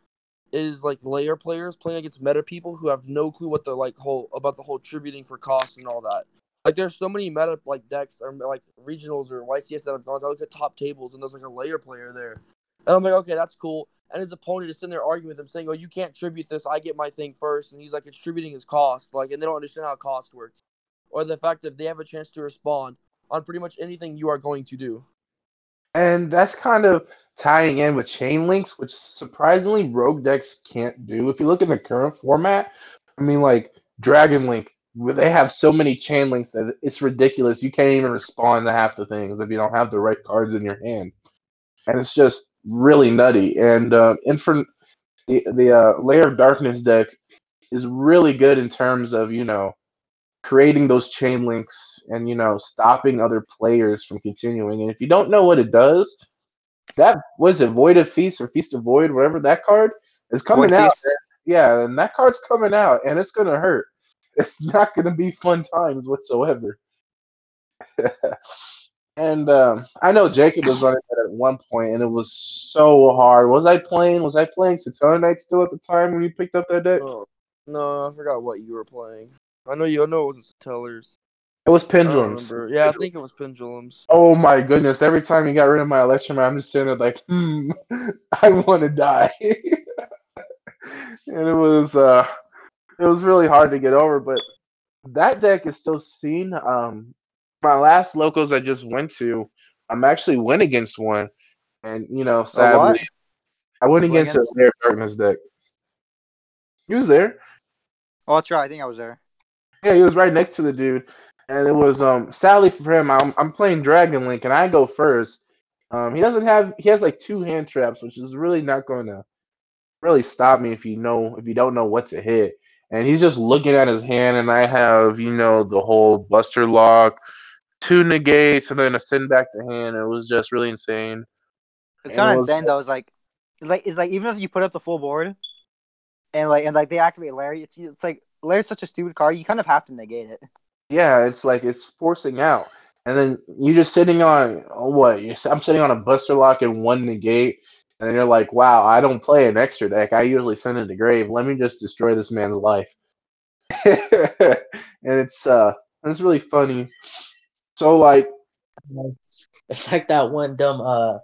is like layer players playing against meta people who have no clue what the like whole about the whole tributing for cost and all that. Like there's so many meta like decks or like regionals or YCS that have gone. I look at top tables and there's like a layer player there, and I'm like, okay, that's cool. And his opponent is sitting there arguing with him, saying, "Oh, you can't tribute this. I get my thing first. And he's like, "It's tributing his cost." Like, and they don't understand how cost works, or the fact that they have a chance to respond on pretty much anything you are going to do. And that's kind of tying in with chain links, which surprisingly rogue decks can't do. If you look at the current format, I mean, like Dragon Link, where they have so many chain links that it's ridiculous. You can't even respond to half the things if you don't have the right cards in your hand, and it's just really nutty. And uh, Infer- the the uh, Lair of Darkness deck is really good in terms of you know creating those chain links and you know stopping other players from continuing. And if you don't know what it does, that was it Void of Feast or Feast of Void, whatever that card is coming Void out. Feast. Yeah, and that card's coming out, and it's gonna hurt. It's not gonna be fun times whatsoever. and um, I know Jacob was running that at one point, and it was so hard. Was I playing? Was I playing Satellarknight still at the time when you picked up that deck? Oh, no, I forgot what you were playing. I know you. I know it wasn't Tellers. It was Pendulums. remember. Yeah, I think it was Pendulums. Oh my goodness! Every time you got rid of my election, I'm just sitting there like, hmm, I want to die. and it was uh, it was really hard to get over. But that deck is still seen. Um, my last locals I just went to, I'm actually went against one, and you know, sadly, I went Went against a against? Lair Darkness deck. He was there. Oh, that's right. I think I was there. Yeah, he was right next to the dude, and it was um sadly for him. I'm I'm playing Dragon Link, and I go first. Um, he doesn't have he has like two hand traps, which is really not going to really stop me if you know if you don't know what to hit. And he's just looking at his hand, and I have you know the whole Buster Lock, two negates, and then a send back to hand. It was just really insane. It's kind of was- insane though. It's like, it's like it's like even if you put up the full board, and like and like they activate Larry, it's it's like Larry's such a stupid card. You kind of have to negate it. Yeah, it's like it's forcing out, and then you're just sitting on oh, what? You're, s- I'm sitting on a Buster Lock and one negate, and you're like, wow, I don't play an extra deck. I usually send it to grave. Let me just destroy this man's life. and it's uh, it's really funny. So like, It's, it's like that one dumb uh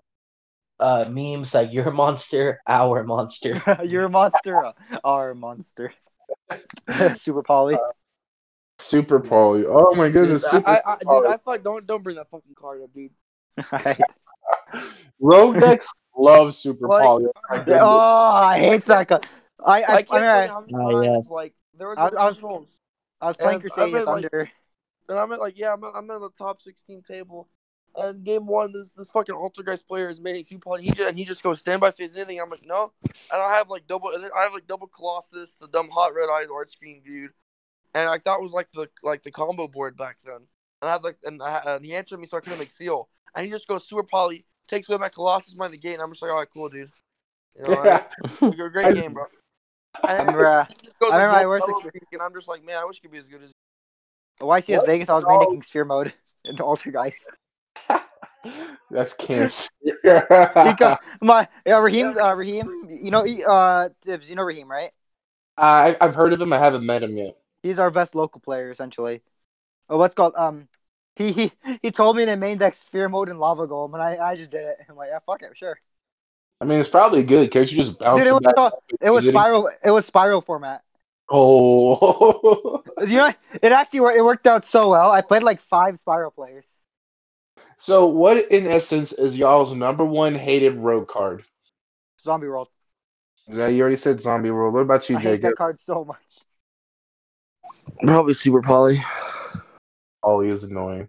uh memes like you're a monster, our monster. You're a monster, uh, our monster. Super Poly. Super Poly. Oh my goodness, Dude, Super I, I, dude, I fuck, don't don't bring that fucking card up, dude. Rogue decks love Super Like- Poly. Oh oh, I hate that guy. I I, I I, can't mean, tell I, you how many times yes. like there was I was- I was- originals, I was playing And I Crusadia mean, like- and I'm at like yeah, I'm at, I'm at the top 16 table. And game one, this this fucking Altergeist player is making super Poly. He just, and he just goes stand by face anything. I'm like no, and I have like double, and I have like double Colossus, the dumb hot red eyes art screen dude, and like that was like the like the combo board back then. And I had like and, I, and he answered me, so I couldn't make seal. And he just goes super poly, takes away my Colossus by the gate, and I'm just like, all right, cool, dude. You know, Yeah. like, a great game, bro. I remember uh, I remember my worst experience- and I'm just like, man, I wish it could be as good as. YCS What? Vegas. I was Oh. making Sphere mode in Altergeist. That's cancer. Because my yeah, Raheem, uh, Raheem, you know, he- uh, you know Raheem, right? I, I've heard of him. I haven't met him yet. He's our best local player, essentially. Oh, what's called um, he he he told me to main deck Sphere mode and Lava Golem, and I I just did it. I'm like, yeah, fuck it, sure. I mean, it's probably good. Can't you just bounce Dude, it was, back? uh, it was Spyral. It was Spyral format. Oh. You know, it actually wor- it worked out so well. I played like five Spyral players. So, what in essence is y'all's number one hated rogue card? Zombie World. Yeah, you already said Zombie World. What about you, I hate that card so much. Probably super poly. Oh, he is annoying.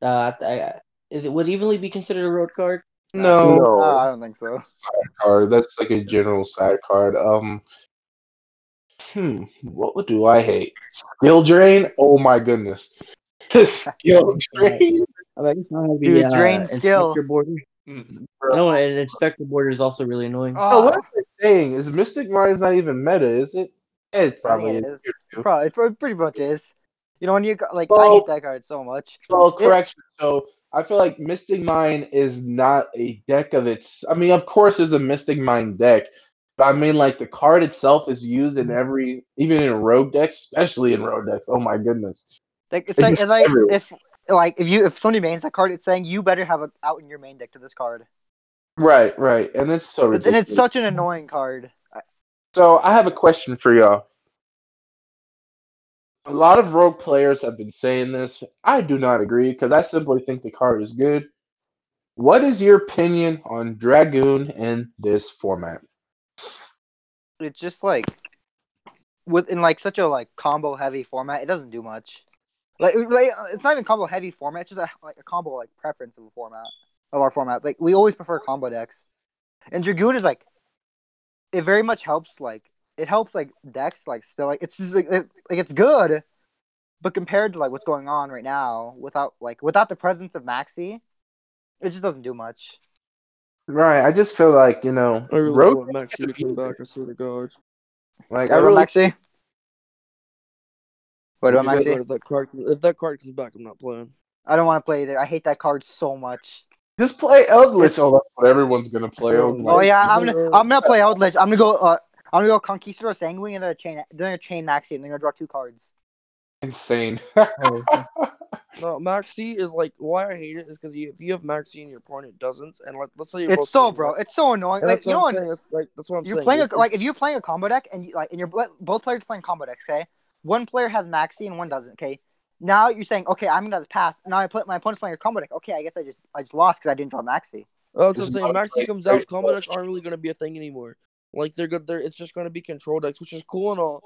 Uh, I, is it would evenly be considered a rogue card? No, No. Uh, I don't think so. Side card. That's like a general side card. Um, hmm, what do I hate? Skill drain. Oh my goodness, skill drain. I, mean, I guess I'll be Dude, uh, drain skill. Inspector Boarder. Mm. I know an inspector Boarder is also really annoying. Oh, what am I saying? Is Mystic Mine's not even meta? Is it? It probably it is. is. Probably, it pretty much is. You know, when you got- like, I hate that card so much. Well, correction. So I feel like Mystic Mine is not a deck of its. I mean, of course, there's a Mystic Mine deck, but I mean, like the card itself is used in every, even in rogue decks, especially in rogue decks. Oh my goodness! Like it's like it's like if like if you if somebody mains that card, it's saying you better have it out in your main deck to this card. Right, right, and it's so It's, and it's such an annoying card. So I have a question for y'all. A lot of rogue players have been saying this. I do not agree because I simply think the card is good. What is your opinion on Dragoon in this format? It's just like with in like such a like combo heavy format, it doesn't do much. Like, like it's not even combo heavy format. It's just a, like a combo like preference of a format of our format. Like we always prefer combo decks, and Dragoon is like it very much helps. Like it helps like decks like still like it's just like it, like it's good, but compared to like what's going on right now, without like without the presence of Maxx C, it just doesn't do much. Right, I just feel like you know, I really rogue want Maxx C to come back. I swear to God. like I What really Maxx C? What about What Maxx C? If that card, if that card comes back, I'm not playing. I don't want to play either. I hate that card so much. just play Eldlich. It's- Oh, that's what everyone's gonna play. Oh, my Oh yeah, I'm gonna I'm gonna play Outledge. I'm gonna go uh I'm gonna go Conquistador Sanguine and then a chain then a chain Maxx C and then I'm gonna draw two cards. insane. No, Maxx C is like why I hate it is because you, if you have Maxx C and your opponent doesn't, and like let's say you're both It's so bro, Max- it's so annoying. and Like that's you what know I'm saying. That's like that's what I'm you're saying. playing a, like if you're playing a combo deck and you like and you're both players playing combo decks, okay? One player has Maxx C and one doesn't, okay? Now you're saying, okay, I'm gonna pass. And now I put my opponent's playing a combo deck. Okay, I guess I just I just lost because I didn't draw Maxx C. Oh, that's what This I'm is saying. not a Maxx C place comes very out, combo decks close. aren't really gonna be a thing anymore. Like they're good. They're it's just gonna be control decks, which is cool and all.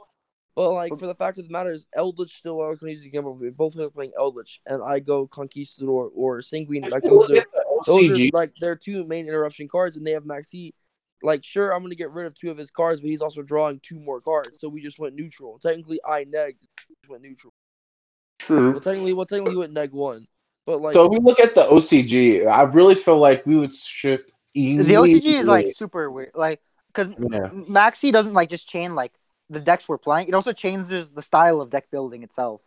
But like for the fact of the matter is, Eldlich still I was gonna use the example. of both are us playing Eldlich, and I go Conquistador or Sanguine. Like those are those are like their two main interruption cards, and they have Maxx C. Like, sure, I'm gonna get rid of two of his cards, but he's also drawing two more cards, so we just went neutral. Technically, I negged, just went neutral. True. Well, technically, well, technically, he went neg one, but like, So if we look at the OCG, I really feel like we would shift easily. The OCG is like super weird. Like because yeah, Maxx C doesn't like just chain like the decks we're playing. It also changes the style of deck building itself.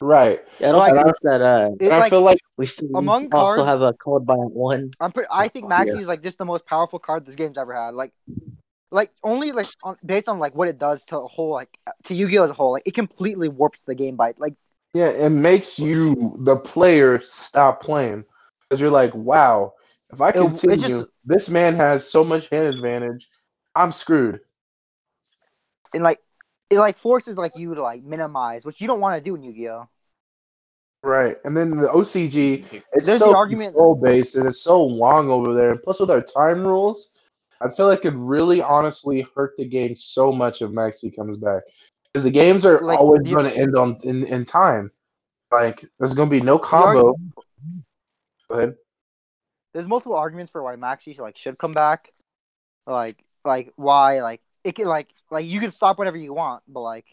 Right. Yeah, it also Like- sucks that uh, It, And I like feel like we still Among also cards- have a card by one. I'm pretty, I think Maxx C is like just the most powerful card this game's ever had. Like, like only like on, based on like what it does to a whole like to Yu-Gi-Oh as a whole. Like it completely warps the game by like yeah, it makes you the player stop playing because you're like, wow, if I It- it continue, just- this man has so much hand advantage. I'm screwed. and like it like forces like you to like minimize, which you don't want to do in Yu-Gi-Oh. Right, and then the OCG, it's There's so the argument- control based and it's so long over there. Plus, with our time rules, I feel like it really honestly hurt the game so much if Maxx C comes back because the games are Like, always going to end on in, in time. Like, there's going to be no combo. Go ahead. There's multiple arguments for why Maxx C like should come back. Like like why like it can like like you can stop whenever you want, but like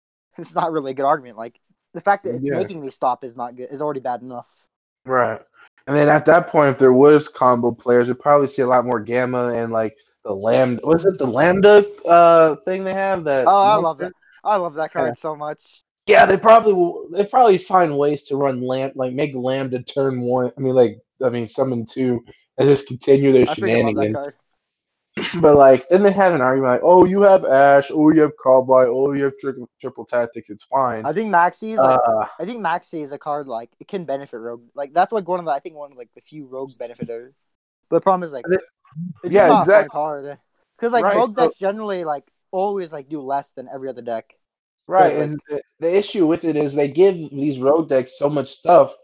it's not really a good argument. Like the fact that it's Yeah. making me stop is not good is already bad enough. Right. And then at that point, if there was combo players, you'd probably see a lot more gamma and like the lambda. Was it the lambda uh thing they have? That Oh, I love that. I love that card Yeah. so much. Yeah, they probably will. They probably find ways to run lamb, like make lambda turn one. I mean, like I mean, summon two and just continue their I freaking love that shenanigans. But like, then they have an argument like, "Oh, you have Ash. Oh, you have Cowboy. Oh, you have triple, triple tactics. It's fine." I think Maxx C is like Uh, I think Maxx C is a card like it can benefit Rogue. Like that's like one of the I think one of like the few Rogue benefiters. But the problem is like it's yeah, not a exactly. card. Because like Right, Rogue so- decks generally like always like do less than every other deck. Right, like- and the, the issue with it is they give these Rogue decks so much stuff.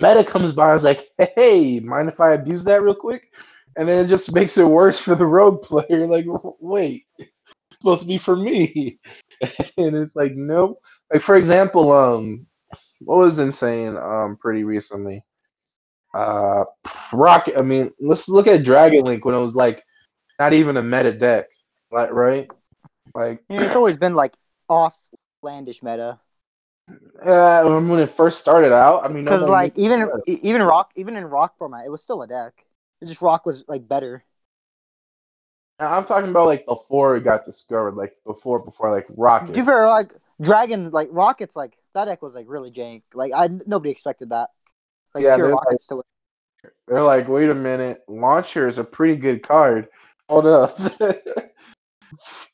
Meta comes by and is like, "Hey, mind if I abuse that real quick?" And then it just makes it worse for the rogue player. Like, wait, it's supposed to be for me, and it's like, nope. Like for example, um, what was insane? Um, pretty recently, uh, rock. I mean, let's look at Dragon Link when it was like not even a meta deck, like right, like. It's always been like off landish meta. Uh, when it first started out, I mean, Because nobody like even even rock even in rock format, it was still a deck. Just rock was like better. I'm talking about like before it got discovered, like before before like Rokket. Be fair, like Dragon, like Rokkets, like that deck was like really jank. Like I nobody expected that. like Yeah, pure rockets to. They're like, wait a minute, launcher is a pretty good card. Hold up.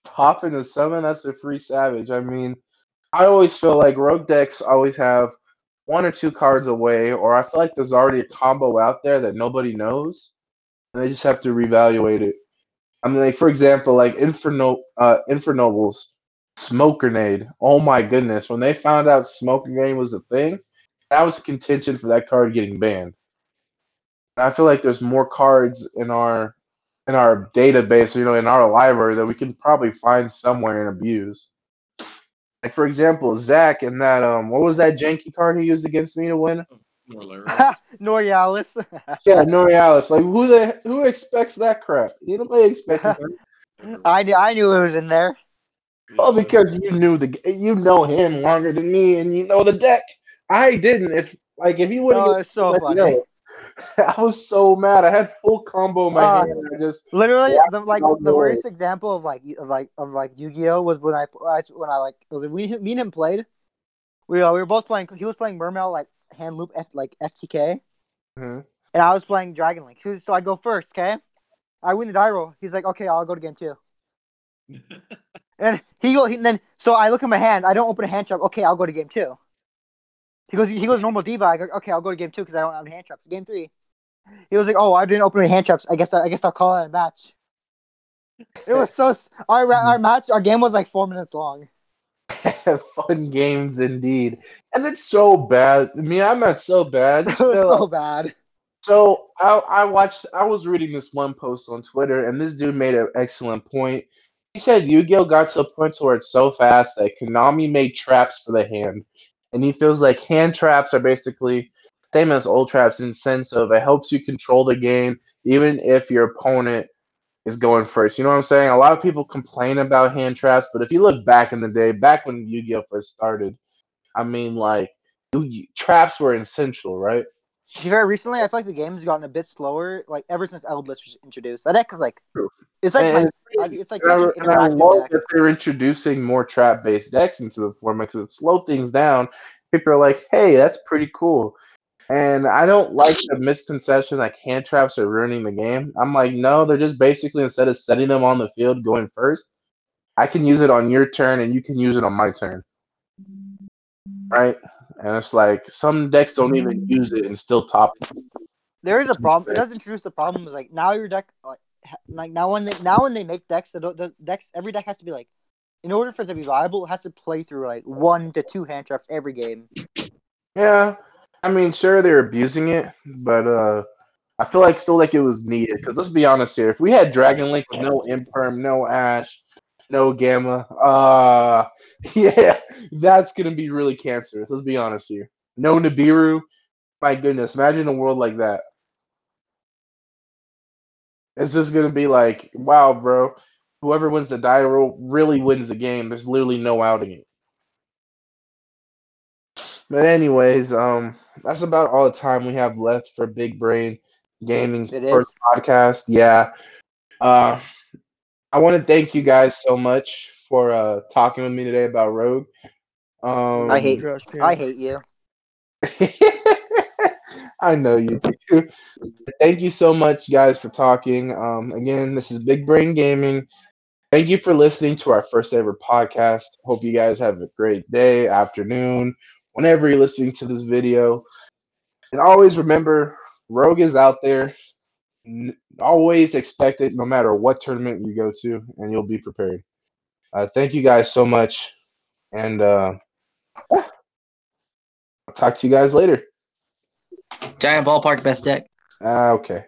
Pop into summon, that's a free savage. I mean, I always feel like rogue decks always have one or two cards away, or I feel like there's already a combo out there that nobody knows, and they just have to reevaluate it. I mean, like for example, like Inferno, uh, Infernobles, Smoke Grenade. Oh my goodness, when they found out Smoke Grenade was a thing, that was contention for that card getting banned. I feel like there's more cards in our in our database, you know, in our library that we can probably find somewhere and abuse. Like for example, Zach and that um, what was that janky card he used against me to win? Norlaris. Norialis. Yeah, Norialis. Like who the who expects that crap? You nobody expects that. I knew, I knew it was in there. Well, because you knew the you know him longer than me, and you know the deck. I didn't. If like if you would Oh, have, it's so funny. I was so mad. I had full combo in my Ah. hand. And I just Literally, the like oh, the Lord. worst example of like of like of like Yu-Gi-Oh was when I I- when I like it was we me and him played. We uh, we were both playing. He was playing Mermail like hand loop F, like FTK, Mhm. and I was playing Dragon Link. So, so I go first. Okay, I win the die roll. He's like, okay, I'll go to game two. And he go he, then so I look at my hand. I don't open a hand trap. Okay, I'll go to game two. He goes he goes normal diva. I go okay, I'll go to game two because I don't have hand traps. Game three. He was like, oh, I didn't open any hand traps. I guess I, I guess I'll call it a match. It was so our our match our game was like four minutes long. fun games indeed. And it's so bad. I mean, I'm not so bad. So bad. So I, I watched. I was reading this one post on Twitter, and this dude made an excellent point. He said Yu-Gi-Oh got to a point where it's so fast that Konami made traps for the hand, and he feels like hand traps are basically same as old traps in the sense of it helps you control the game even if your opponent is going first. You know what I'm saying? A lot of people complain about hand traps, but if you look back in the day, back when Yu-Gi-Oh first started, I mean, like traps were essential, right? To be fair, recently I feel like the game's gotten a bit slower. Like ever since Eldlich was introduced, that deck is like True. it's like And- like, it's like I, an I love that they're introducing more trap based decks into the format because it slow things down. People are like, hey, that's pretty cool. And I don't like the misconception like hand traps are ruining the game. I'm like, no, they're just basically instead of setting them on the field going first, I can use it on your turn and you can use it on my turn. Right? And it's like some decks don't even use it and still top. There is a problem. It does introduce the problem. Is like now your deck, like, like now when they now when they make decks, the, the decks every deck has to be like, in order for it to be viable, it has to play through like one to two hand traps every game. Yeah, I mean, sure they're abusing it, but uh, I feel like still like it was needed. Because let's be honest here, if we had Dragon Link no Imperm, no Ash, no Gamma, uh, yeah, that's gonna be really cancerous. Let's be honest here. No Nibiru, my goodness, imagine a world like that. It's just gonna be like, wow, bro. Whoever wins the die roll really wins the game. There's literally no outing it. But anyways, um, that's about all the time we have left for Big Brain Gaming's It first is. podcast. Yeah. Uh, I want to thank you guys so much for uh talking with me today about Rogue. Um, I hate- I hate you. I know you do. Thank you so much, guys, for talking. Um, again, this is Big Brain Gaming. Thank you for listening to our first ever podcast. Hope you guys have a great day, afternoon, whenever you're listening to this video. And always remember, Rogue is out there. Always expect it, no matter what tournament you go to, and you'll be prepared. Uh, thank you guys so much, and uh, yeah. I'll talk to you guys later. Giant ballpark best deck. Ah, okay.